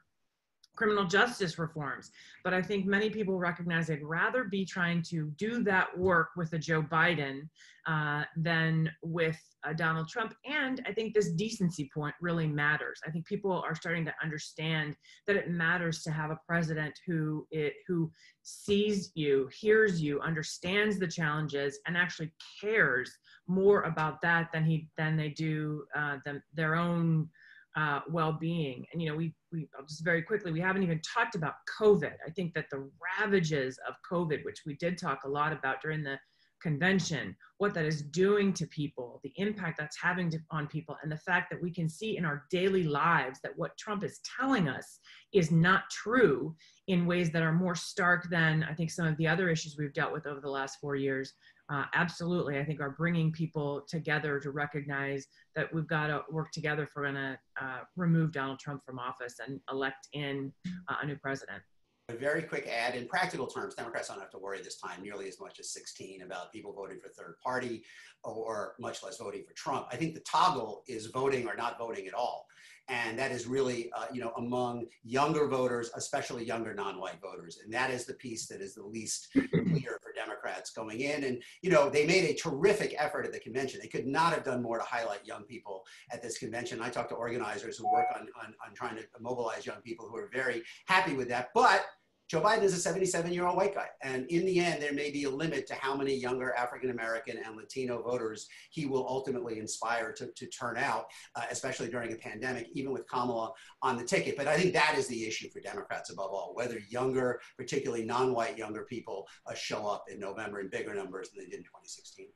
criminal justice reforms. But I think many people recognize they'd rather be trying to do that work with a Joe Biden uh, than with uh, Donald Trump. And I think this decency point really matters. I think people are starting to understand that it matters to have a president who it, who sees you, hears you, understands the challenges, and actually cares more about that than he than they do uh, their own uh, well-being. And you know, we we just very quickly, we haven't even talked about COVID. I think that the ravages of COVID, which we did talk a lot about during the convention, what that is doing to people, the impact that's having to, on people, and the fact that we can see in our daily lives that what Trump is telling us is not true in ways that are more stark than I think some of the other issues we've dealt with over the last four years uh, absolutely, I think are bringing people together to recognize that we've got to work together if we're going to uh, remove Donald Trump from office and elect in uh, a new president. A very quick ad in practical terms, Democrats don't have to worry this time nearly as much as 16 about people voting for third party or much less voting for Trump. I think the toggle is voting or not voting at all and that is really uh, you know among younger voters especially younger non-white voters. And that is the piece that is the least clear for democrats going in. And you know they made a terrific effort at the convention. They could not have done more to highlight young people at this convention. I talked to organizers who work on, on, on trying to mobilize young people who are very happy with that. But Joe Biden is a 77 year old white guy. And in the end, there may be a limit to how many younger African American and Latino voters he will ultimately inspire to, to turn out, uh, especially during a pandemic, even with Kamala on the ticket. But I think that is the issue for Democrats above all, whether younger, particularly non white younger people, uh, show up in November in bigger numbers than they did in 2016.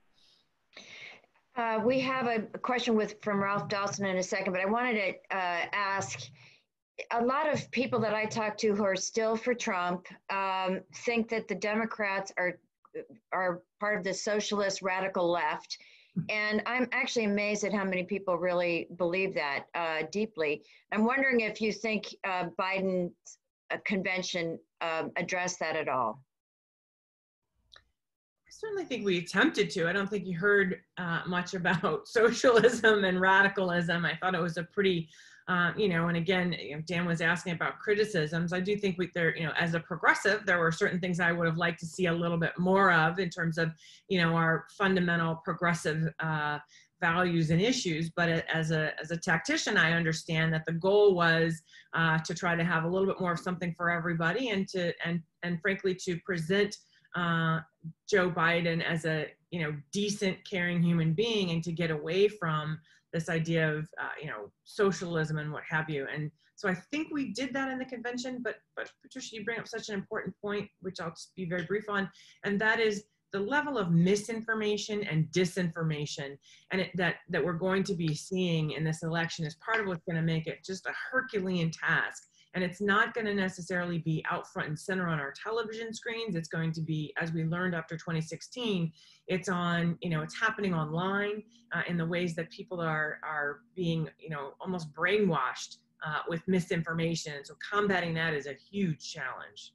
Uh, we have a question with from Ralph Dawson in a second, but I wanted to uh, ask a lot of people that I talk to who are still for Trump um, think that the Democrats are are part of the socialist radical left, and I'm actually amazed at how many people really believe that uh, deeply. I'm wondering if you think uh, Biden's uh, convention um, addressed that at all. I certainly think we attempted to. I don't think you heard uh, much about socialism and radicalism. I thought it was a pretty uh, you know, and again, you know, Dan was asking about criticisms. I do think we there, you know, as a progressive, there were certain things I would have liked to see a little bit more of in terms of, you know, our fundamental progressive uh, values and issues. But as a as a tactician, I understand that the goal was uh, to try to have a little bit more of something for everybody, and to and and frankly to present uh, Joe Biden as a you know decent, caring human being, and to get away from this idea of uh, you know socialism and what have you. And so i think we did that in the convention but but patricia you bring up such an important point which i'll just be very brief on and that is the level of misinformation and disinformation and it, that that we're going to be seeing in this election is part of what's going to make it just a herculean task and it's not going to necessarily be out front and center on our television screens it's going to be as we learned after 2016 it's on you know it's happening online uh, in the ways that people are are being you know almost brainwashed uh, with misinformation so combating that is a huge challenge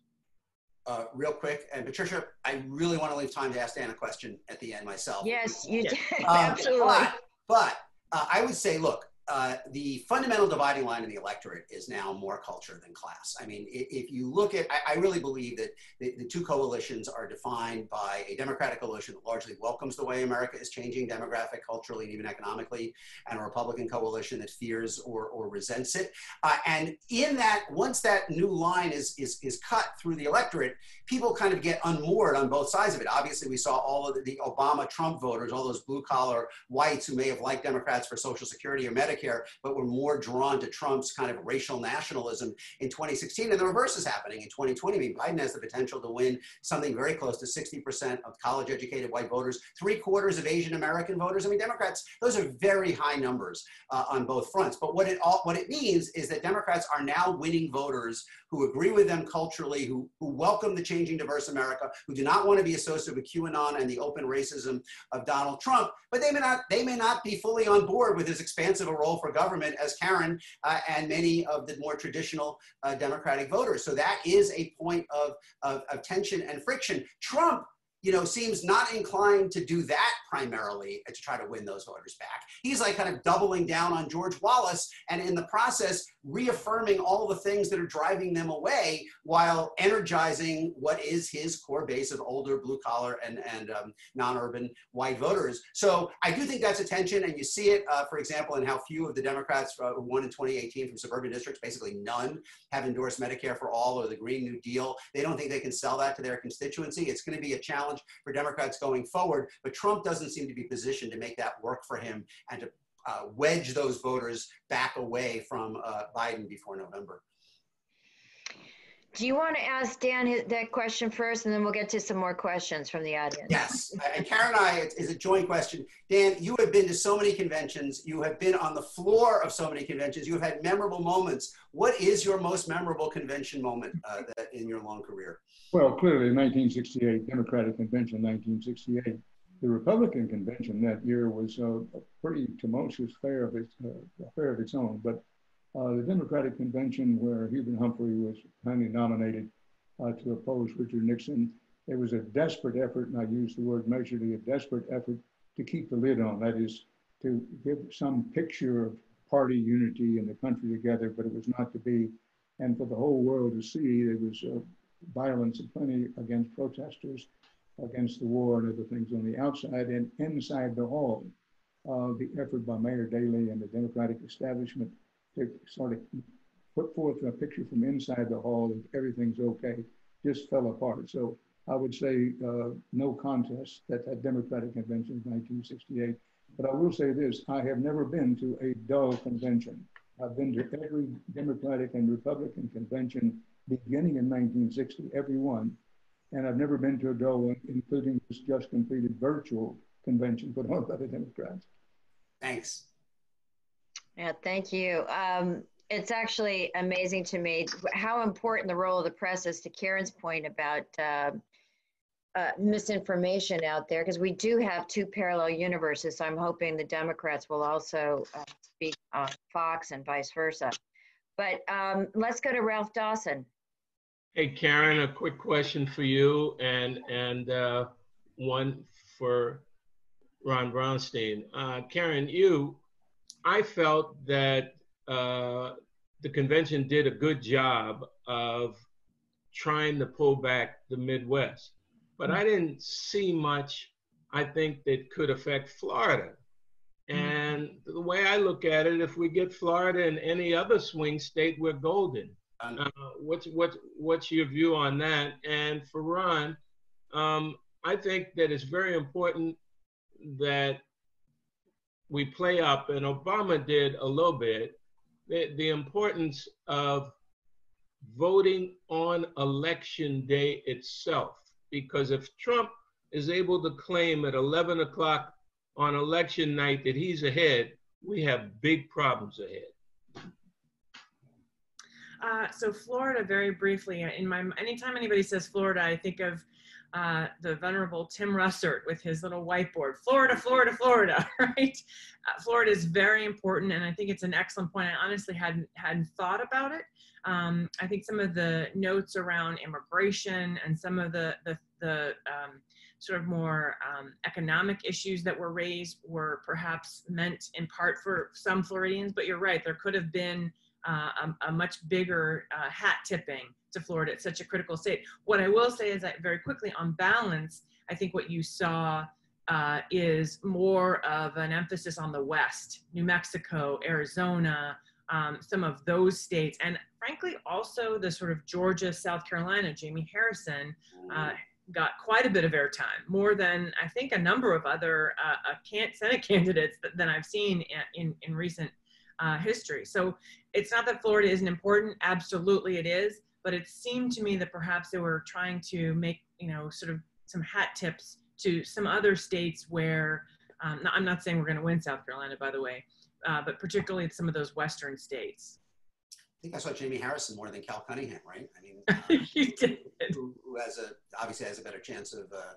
uh, real quick, and Patricia, I really want to leave time to ask Dan a question at the end myself. Yes, you did. Um, Absolutely. But, but uh, I would say, look, uh, the fundamental dividing line in the electorate is now more culture than class. I mean, if, you look at, I, I really believe that the, the, two coalitions are defined by a Democratic coalition that largely welcomes the way America is changing demographic, culturally, and even economically, and a Republican coalition that fears or, or resents it. Uh, and in that, once that new line is, is, is cut through the electorate, people kind of get unmoored on both sides of it. Obviously, we saw all of the, the Obama Trump voters, all those blue collar whites who may have liked Democrats for Social Security or Medicare Medicare, but were more drawn to Trump's kind of racial nationalism in 2016. And the reverse is happening in 2020. I mean, Biden has the potential to win something very close to 60% of college educated white voters, three quarters of Asian American voters. I mean, Democrats, those are very high numbers uh, on both fronts. But what it, all, what it means is that Democrats are now winning voters who agree with them culturally, who, who welcome the changing diverse America, who do not want to be associated with QAnon and the open racism of Donald Trump, but they may not, they may not be fully on board with his expansive role for government as Karen uh, and many of the more traditional uh, Democratic voters. So that is a point of, of, of tension and friction. Trump you know, seems not inclined to do that primarily to try to win those voters back. He's like kind of doubling down on George Wallace and in the process reaffirming all the things that are driving them away while energizing what is his core base of older blue collar and, and um, non-urban white voters. So I do think that's a tension and you see it, uh, for example, in how few of the Democrats uh, who won in 2018 from suburban districts, basically none, have endorsed Medicare for all or the Green New Deal. They don't think they can sell that to their constituency. It's going to be a challenge for Democrats going forward, but Trump doesn't seem to be positioned to make that work for him and to uh, wedge those voters back away from uh, Biden before November. Do you want to ask Dan his, that question first, and then we'll get to some more questions from the audience? Yes, and Karen and I, it is a joint question. Dan, you have been to so many conventions. You have been on the floor of so many conventions. You have had memorable moments. What is your most memorable convention moment uh, that, in your long career? Well, clearly, 1968 Democratic Convention, 1968 the Republican convention that year was uh, a pretty tumultuous affair of its, uh, affair of its own. But uh, the Democratic convention, where Hubert Humphrey was finally nominated uh, to oppose Richard Nixon, it was a desperate effort, and I use the word measurably, a desperate effort to keep the lid on. That is, to give some picture of party unity and the country together, but it was not to be. And for the whole world to see, there was uh, violence and plenty against protesters against the war and other things on the outside and inside the hall. Uh, the effort by Mayor Daley and the Democratic establishment to sort of put forth a picture from inside the hall that everything's okay just fell apart. So I would say uh, no contest at that Democratic convention of 1968. But I will say this, I have never been to a dull convention. I've been to every Democratic and Republican convention beginning in 1960, every one. And I've never been to a dull one, including this just completed virtual convention put on by the Democrats. Thanks. Yeah, thank you. Um, it's actually amazing to me how important the role of the press is to Karen's point about uh, uh, misinformation out there, because we do have two parallel universes. So I'm hoping the Democrats will also uh, speak on Fox and vice versa. But um, let's go to Ralph Dawson. Hey, Karen, a quick question for you and, and uh, one for Ron Brownstein. Uh, Karen, you, I felt that uh, the convention did a good job of trying to pull back the Midwest, but I didn't see much, I think, that could affect Florida. And the way I look at it, if we get Florida and any other swing state, we're golden. Uh, what's what's what's your view on that? And for Ron, um, I think that it's very important that we play up, and Obama did a little bit, the, the importance of voting on election day itself. Because if Trump is able to claim at 11 o'clock on election night that he's ahead, we have big problems ahead. Uh, so Florida, very briefly, in my anytime anybody says Florida, I think of uh, the venerable Tim Russert with his little whiteboard. Florida, Florida, Florida, right? Uh, Florida is very important, and I think it's an excellent point. I honestly hadn't hadn't thought about it. Um, I think some of the notes around immigration and some of the the, the um, sort of more um, economic issues that were raised were perhaps meant in part for some Floridians, but you're right. There could have been uh, a, a, much bigger uh, hat tipping to Florida. It's such a critical state. What I will say is that very quickly, on balance, I think what you saw uh, is more of an emphasis on the West, New Mexico, Arizona, um, some of those states, and frankly, also the sort of Georgia, South Carolina. Jamie Harrison uh, got quite a bit of airtime, more than I think a number of other uh, Senate candidates that, than I've seen in, in, in recent uh, history. So it's not that Florida isn't important. Absolutely, it is. But it seemed to me that perhaps they were trying to make, you know, sort of some hat tips to some other states where um, I'm not saying we're going to win South Carolina, by the way, uh, but particularly some of those Western states. I think I saw Jamie Harrison more than Cal Cunningham, right? I mean, uh, did. Who, who, has a obviously has a better chance of uh,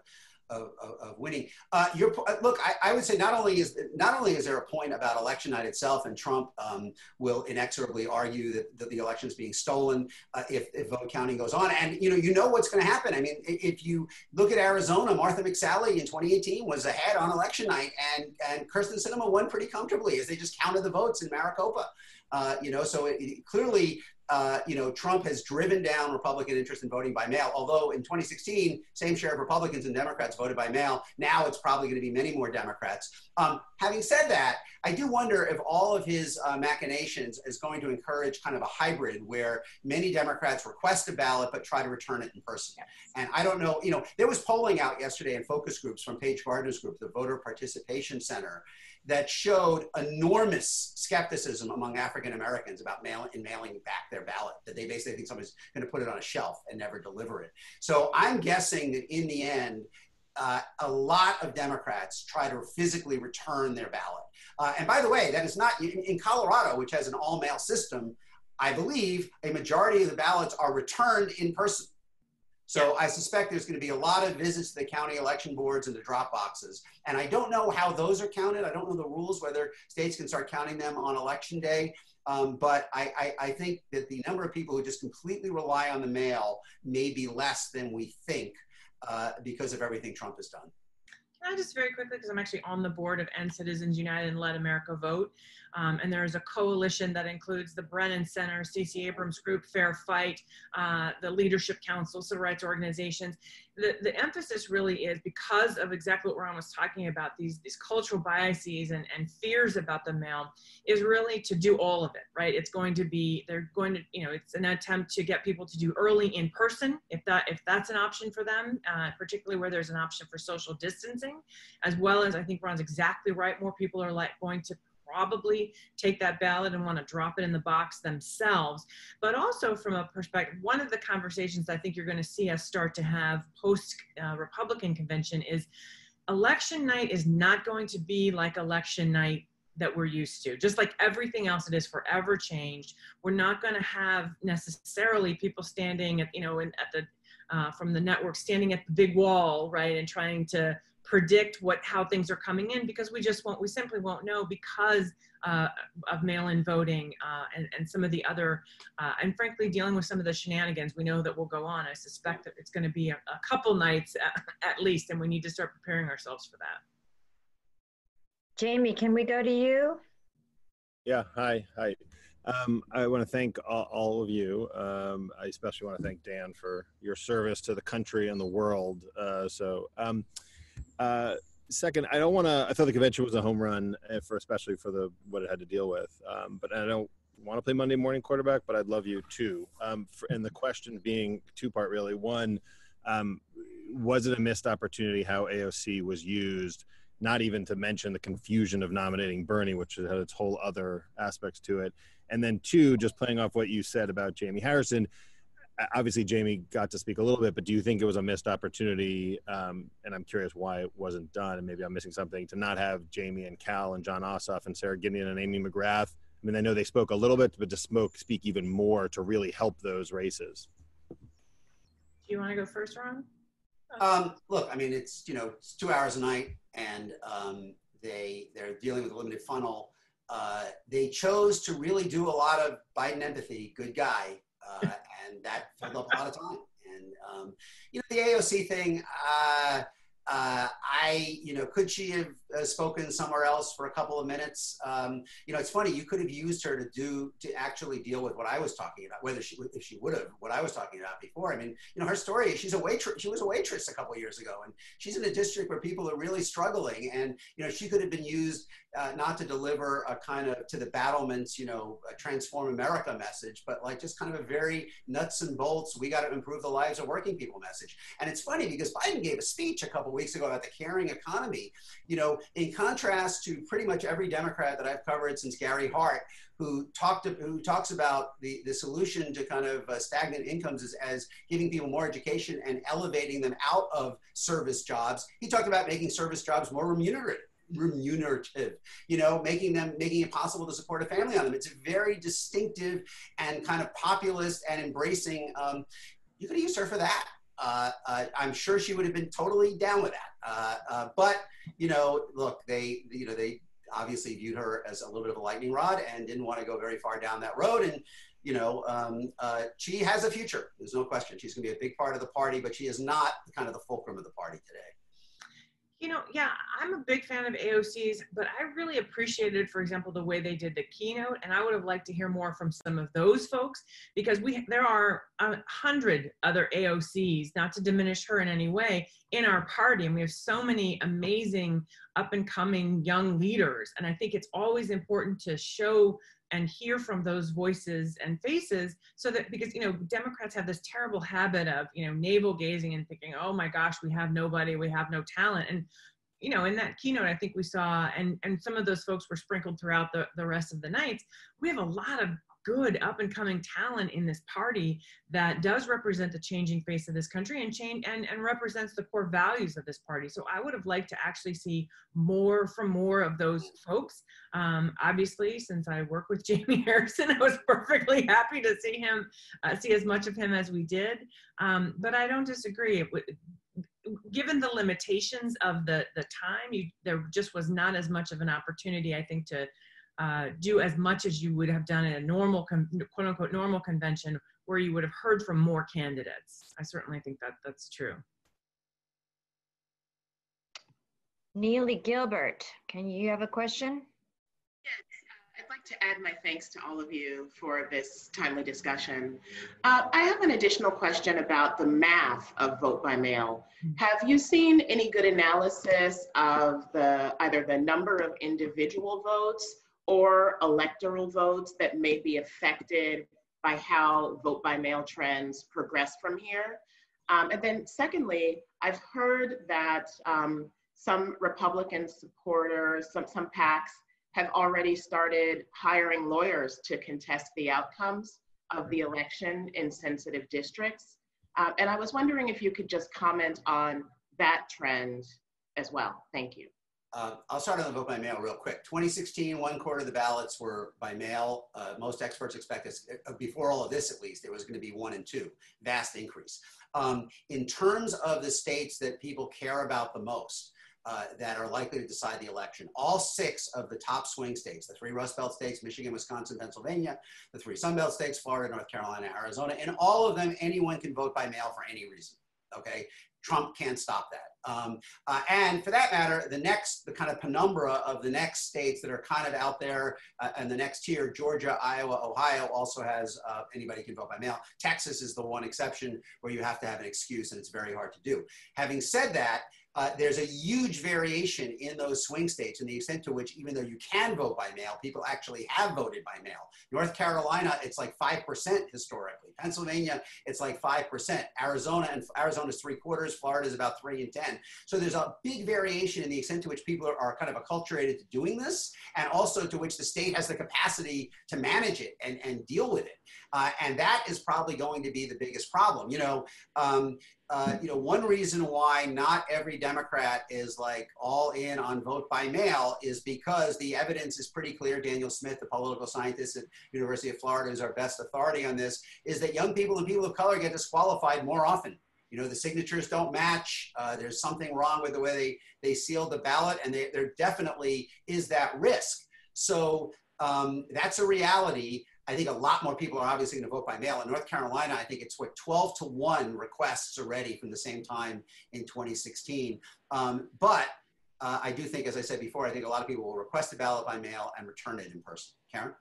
of, of, winning. Uh, your uh, look, I, I, would say not only is not only is there a point about election night itself, and Trump um, will inexorably argue that, that, the election is being stolen uh, if, if, vote counting goes on, and you know you know what's going to happen. I mean, if you look at Arizona, Martha McSally in 2018 was ahead on election night, and and Kyrsten Sinema won pretty comfortably as they just counted the votes in Maricopa. Uh, you know, so it, it, clearly uh, you know, Trump has driven down Republican interest in voting by mail. Although in 2016, same share of Republicans and Democrats voted by mail. Now it's probably going to be many more Democrats. Um, having said that, I do wonder if all of his uh, machinations is going to encourage kind of a hybrid where many Democrats request a ballot but try to return it in person. And I don't know, you know, there was polling out yesterday in focus groups from Page Gardner's group, the Voter Participation Center, that showed enormous skepticism among African Americans about mail in mailing back their ballot, that they basically think somebody's going to put it on a shelf and never deliver it. So I'm guessing that in the end, uh, a lot of Democrats try to physically return their ballot. Uh, and by the way, that is not in, in Colorado, which has an all mail system. I believe a majority of the ballots are returned in person. So I suspect there's going to be a lot of visits to the county election boards and the drop boxes. And I don't know how those are counted. I don't know the rules, whether states can start counting them on election day. Um, but I, I, I, think that the number of people who just completely rely on the mail may be less than we think uh, because of everything Trump has done. Can I just very quickly, because I'm actually on the board of End Citizens United and Let America Vote. Um, and there is a coalition that includes the Brennan Center, Stacey Abrams Group, Fair Fight, uh, the Leadership Council, civil rights organizations. The, the emphasis really is because of exactly what Ron was talking about, these, these cultural biases and, and fears about the mail, is really to do all of it, right? It's going to be, they're going to, you know, it's an attempt to get people to do early in person, if that if that's an option for them, uh, particularly where there's an option for social distancing, as well as I think Ron's exactly right, more people are like going to probably take that ballot and want to drop it in the box themselves. But also from a perspective, one of the conversations I think you're going to see us start to have post uh, Republican convention is election night is not going to be like election night that we're used to. Just like everything else, it is forever changed. We're not going to have necessarily people standing at you know in, at the uh, from the network standing at the big wall, right, and trying to predict what how things are coming in because we just won't we simply won't know because uh, of mail-in voting uh, and, and some of the other uh, and frankly dealing with some of the shenanigans we know that will go on i suspect that it's going to be a, a couple nights at, at, least and we need to start preparing ourselves for that jamie can we go to you yeah hi hi um, I want to thank all, all of you. Um, I especially want to thank Dan for your service to the country and the world. Uh, so, um, uh, second, I don't want to. I thought the convention was a home run uh, for especially for the what it had to deal with. Um, but I don't want to play Monday morning quarterback, but I'd love you too. Um, for, and the question being two part really. One, um, was it a missed opportunity how AOC was used? Not even to mention the confusion of nominating Bernie, which had its whole other aspects to it. And then two, just playing off what you said about Jamie Harrison obviously Jamie got to speak a little bit, but do you think it was a missed opportunity? Um, and I'm curious why it wasn't done. And maybe I'm missing something to not have Jamie and Cal and Jon Ossoff and Sara Gideon and Amy McGrath. I mean, I know they spoke a little bit, but to smoke speak even more to really help those races. Do you want to go first, Ron? Um, look, I mean, it's you know, it's two hours a night, and um, they they're dealing with a limited funnel. Uh, they chose to really do a lot of Biden empathy, good guy, uh, and that filled up a lot of time. And um, you know, the AOC thing. Uh, uh, I, you know, could she have uh, spoken somewhere else for a couple of minutes? Um, you know, it's funny. You could have used her to do to actually deal with what I was talking about. Whether she, if she would have, what I was talking about before. I mean, you know, her story. She's a waitress. She was a waitress a couple years ago, and she's in a district where people are really struggling. And you know, she could have been used uh, not to deliver a kind of to the battlements, you know, transform America message, but like just kind of a very nuts and bolts. We got to improve the lives of working people message. And it's funny because Biden gave a speech a couple weeks ago about the caring economy. You know, in contrast to pretty much every Democrat that I've covered since Gary Hart, who talked who talks about the, the solution to kind of uh, stagnant incomes is as giving people more education and elevating them out of service jobs. He talked about making service jobs more remunerative remunerative you know making them making it possible to support a family on them it's very distinctive and kind of populist and embracing um, you could use her for that uh, uh, I'm sure she would have been totally down with that. Uh, uh, but you know, look, they you know they obviously viewed her as a little bit of a lightning rod and didn't want to go very far down that road. And you know, um, she has a future. There's no question. She's going to be a big part of the party, but she is not kind of the fulcrum of the party today you know, yeah, I'm a big fan of AOCs, but I really appreciated, for example, the way they did the keynote, and I would have liked to hear more from some of those folks because we there are a hundred other AOCs, not to diminish her in any way, in our party, and we have so many amazing up and coming young leaders, and I think it's always important to show and hear from those voices and faces so that because you know democrats have this terrible habit of you know navel gazing and thinking oh my gosh we have nobody we have no talent. And you know in that keynote i think we saw and and some of those folks were sprinkled throughout the the rest of the nights we have a lot of good up and coming talent in this party that does represent the changing face of this country and change and, and represents the core values of this party. So I would have liked to actually see more from more of those folks. Um, obviously, since I work with Jamie Harrison, I was perfectly happy to see him, uh, see as much of him as we did. Um, but I don't disagree. It, given the limitations of the the time, you, there just was not as much of an opportunity, I think, to uh, do as much as you would have done in a normal, quote unquote, normal convention where you would have heard from more candidates. I certainly think that that's true. Neely Gilbert, can you have a question? Yes, uh, I'd like to add my thanks to all of you for this timely discussion. Uh, I have an additional question about the math of vote by mail. Hmm. Have you seen any good analysis of the either the number of individual votes or electoral votes that may be affected by how vote by mail trends progress from here. Um, and then secondly, I've heard that um, some Republican supporters, some, some PACs have already started hiring lawyers to contest the outcomes of the election in sensitive districts. Uh, and I was wondering if you could just comment on that trend as well. Thank you. Uh, I'll start on the vote by mail real quick. 2016, one quarter of the ballots were by mail. Uh, most experts expect this, uh, before all of this at least, there was going to be one and two. Vast increase. Um, in terms of the states that people care about the most, uh, that are likely to decide the election. All six of the top swing states, the three Rust Belt states, Michigan, Wisconsin, Pennsylvania, the three Sun Belt states, Florida, North Carolina, Arizona, in all of them, anyone can vote by mail for any reason. Okay, Trump can't stop that. Um, uh, and for that matter, the next, the kind of penumbra of the next states that are kind of out there uh, and the next tier, Georgia, Iowa, Ohio also has uh, anybody can vote by mail. Texas is the one exception where you have to have an excuse and it's very hard to do. Having said that, uh, there's a huge variation in those swing states and the extent to which, even though you can vote by mail, people actually have voted by mail. North Carolina, it's like 5% historically. Pennsylvania, it's like 5%. Arizona, and Arizona's three quarters. Florida is about three and 10. So there's a big variation in the extent to which people are, are kind of acculturated to doing this and also to which the state has the capacity to manage it and, and deal with it. Uh, and that is probably going to be the biggest problem. You know, um, uh, you know, one reason why not every Democrat is like all in on vote by mail is because the evidence is pretty clear. Daniel Smith, the political scientist at University of Florida, is our best authority on this. Is that young people and people of color get disqualified more often? You know, the signatures don't match. Uh, there's something wrong with the way they they sealed the ballot, and they, there definitely is that risk. So um, that's a reality. I think a lot more people are obviously going to vote by mail. In North Carolina, I think it's what 12 to 1 requests already from the same time in 2016. Um, but uh, I do think, as I said before, I think a lot of people will request a ballot by mail and return it in person. Karen?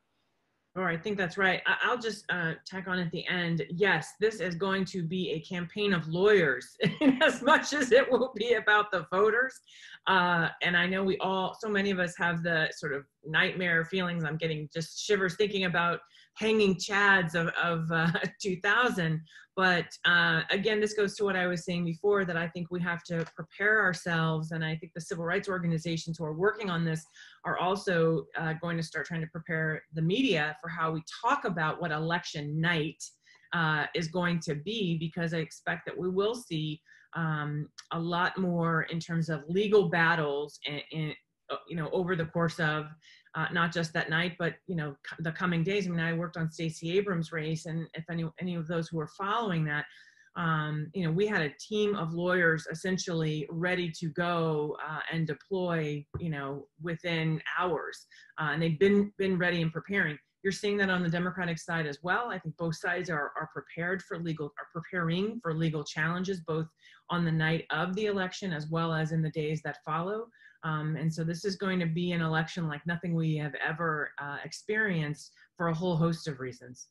Right, I think that's right. I'll just uh, tack on at the end. Yes, this is going to be a campaign of lawyers as much as it will be about the voters. Uh, and I know we all, so many of us have the sort of nightmare feelings. I'm getting just shivers thinking about hanging chads of, of uh, 2000. But uh, again, this goes to what I was saying before that I think we have to prepare ourselves. And I think the civil rights organizations who are working on this are also uh, going to start trying to prepare the media for how we talk about what election night uh, is going to be, because I expect that we will see um, a lot more in terms of legal battles and, and you know over the course of uh, not just that night, but you know the coming days. I mean, I worked on Stacey Abrams' race, and if any any of those who are following that, um, you know, we had a team of lawyers essentially ready to go uh, and deploy, you know, within hours, uh, and they've been been ready and preparing. You're seeing that on the Democratic side as well. I think both sides are, are prepared for legal, are preparing for legal challenges, both on the night of the election as well as in the days that follow. Um, and so this is going to be an election like nothing we have ever uh, experienced for a whole host of reasons.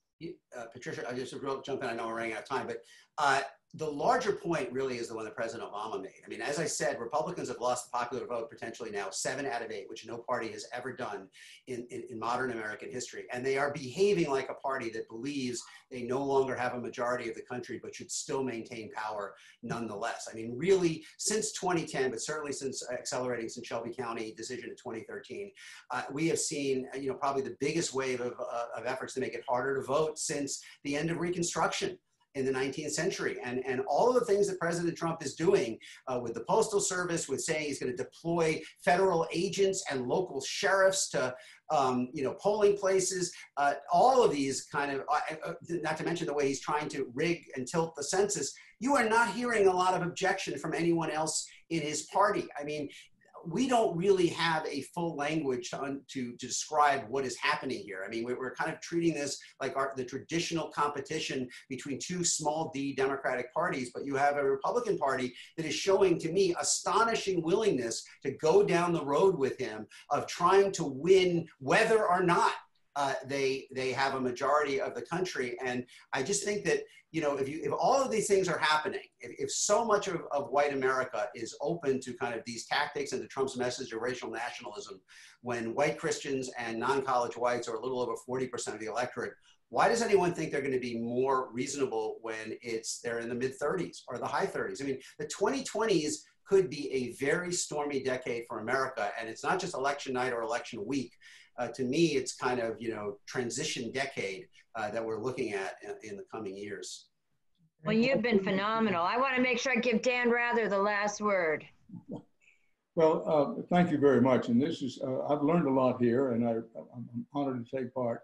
Uh, Patricia, I just jump in. I know we're running out of time, but uh, the larger point really is the one that President Obama made. I mean, as I said, Republicans have lost the popular vote potentially now seven out of eight, which no party has ever done in, in, in, modern American history. And they are behaving like a party that believes they no longer have a majority of the country, but should still maintain power nonetheless. I mean, really, since 2010, but certainly since accelerating since Shelby County decision in 2013, uh, we have seen, you know, probably the biggest wave of, uh, of efforts to make it harder to vote since the end of Reconstruction in the 19th century. And, and all of the things that President Trump is doing uh, with the Postal Service, with saying he's going to deploy federal agents and local sheriffs to, um, you know, polling places, uh, all of these kind of, uh, uh not to mention the way he's trying to rig and tilt the census, you are not hearing a lot of objection from anyone else in his party. I mean, we don't really have a full language to, to, to describe what is happening here. I mean, we're, we're kind of treating this like our, the traditional competition between two small d Democratic parties, but you have a Republican Party that is showing to me astonishing willingness to go down the road with him of trying to win whether or not uh, they they have a majority of the country. And I just think that you know if you if all of these things are happening, if, if so much of, of white America is open to kind of these tactics and to Trump's message of racial nationalism, when white Christians and non-college whites are a little over 40% of the electorate, why does anyone think they're going to be more reasonable when it's they're in the mid 30s or the high 30s? I mean, the 2020s could be a very stormy decade for America, and it's not just election night or election week uh, to me, it's kind of, you know, transition decade uh, that we're looking at in, in, the coming years. Well, you've been phenomenal. I want to make sure I give Dan Rather the last word. Well, uh, thank you very much. And this is, uh, I've learned a lot here and I, am honored to take part.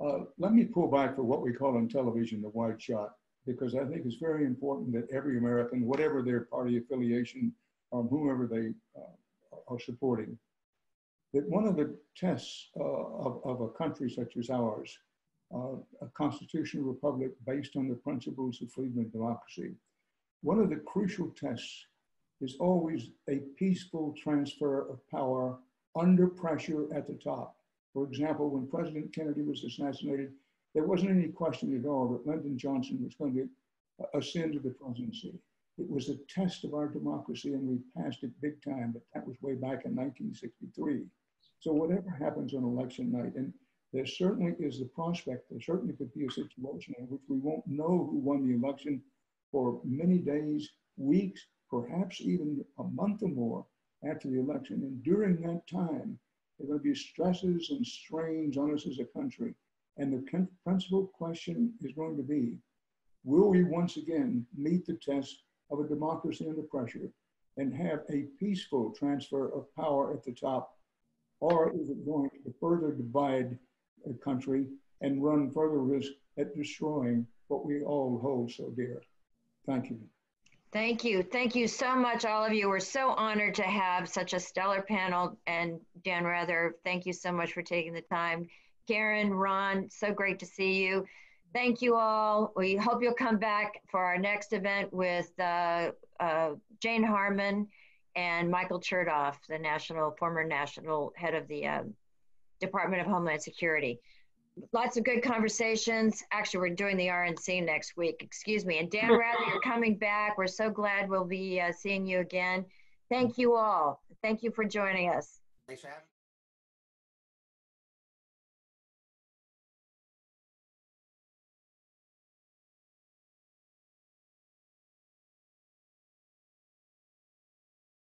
Uh, let me pull back for what we call in television the wide shot, because I think it's very important that every American, whatever their party affiliation, or whomever they uh, are supporting, that one of the tests uh, of, of a country such as ours, uh, a constitutional republic based on the principles of freedom and democracy, one of the crucial tests is always a peaceful transfer of power under pressure at the top. For example, when President Kennedy was assassinated, there wasn't any question at all that Lyndon Johnson was going to ascend to the presidency. It was a test of our democracy and we passed it big time, but that was way back in 1963. So whatever happens on election night, and there certainly is the prospect, there certainly could be a situation in which we won't know who won the election for many days, weeks, perhaps even a month or more after the election. And during that time, there are going to be stresses and strains on us as a country. And the principal question is going to be, will we once again meet the test of a democracy under pressure and have a peaceful transfer of power at the top or is it going to further divide a country and run further risk at destroying what we all hold so dear? Thank you. Thank you. Thank you so much, all of you. We're so honored to have such a stellar panel. And Dan Rather, thank you so much for taking the time. Karen, Ron, so great to see you. Thank you all. We hope you'll come back for our next event with uh, uh, Jane Harman and Michael Chertoff, the national former national head of the um, Department of Homeland Security. Lots of good conversations. Actually, we're doing the RNC next week. Excuse me. And Dan Rather, you're coming back. We're so glad we'll be uh, seeing you again. Thank you all. Thank you for joining us. Thanks for having me.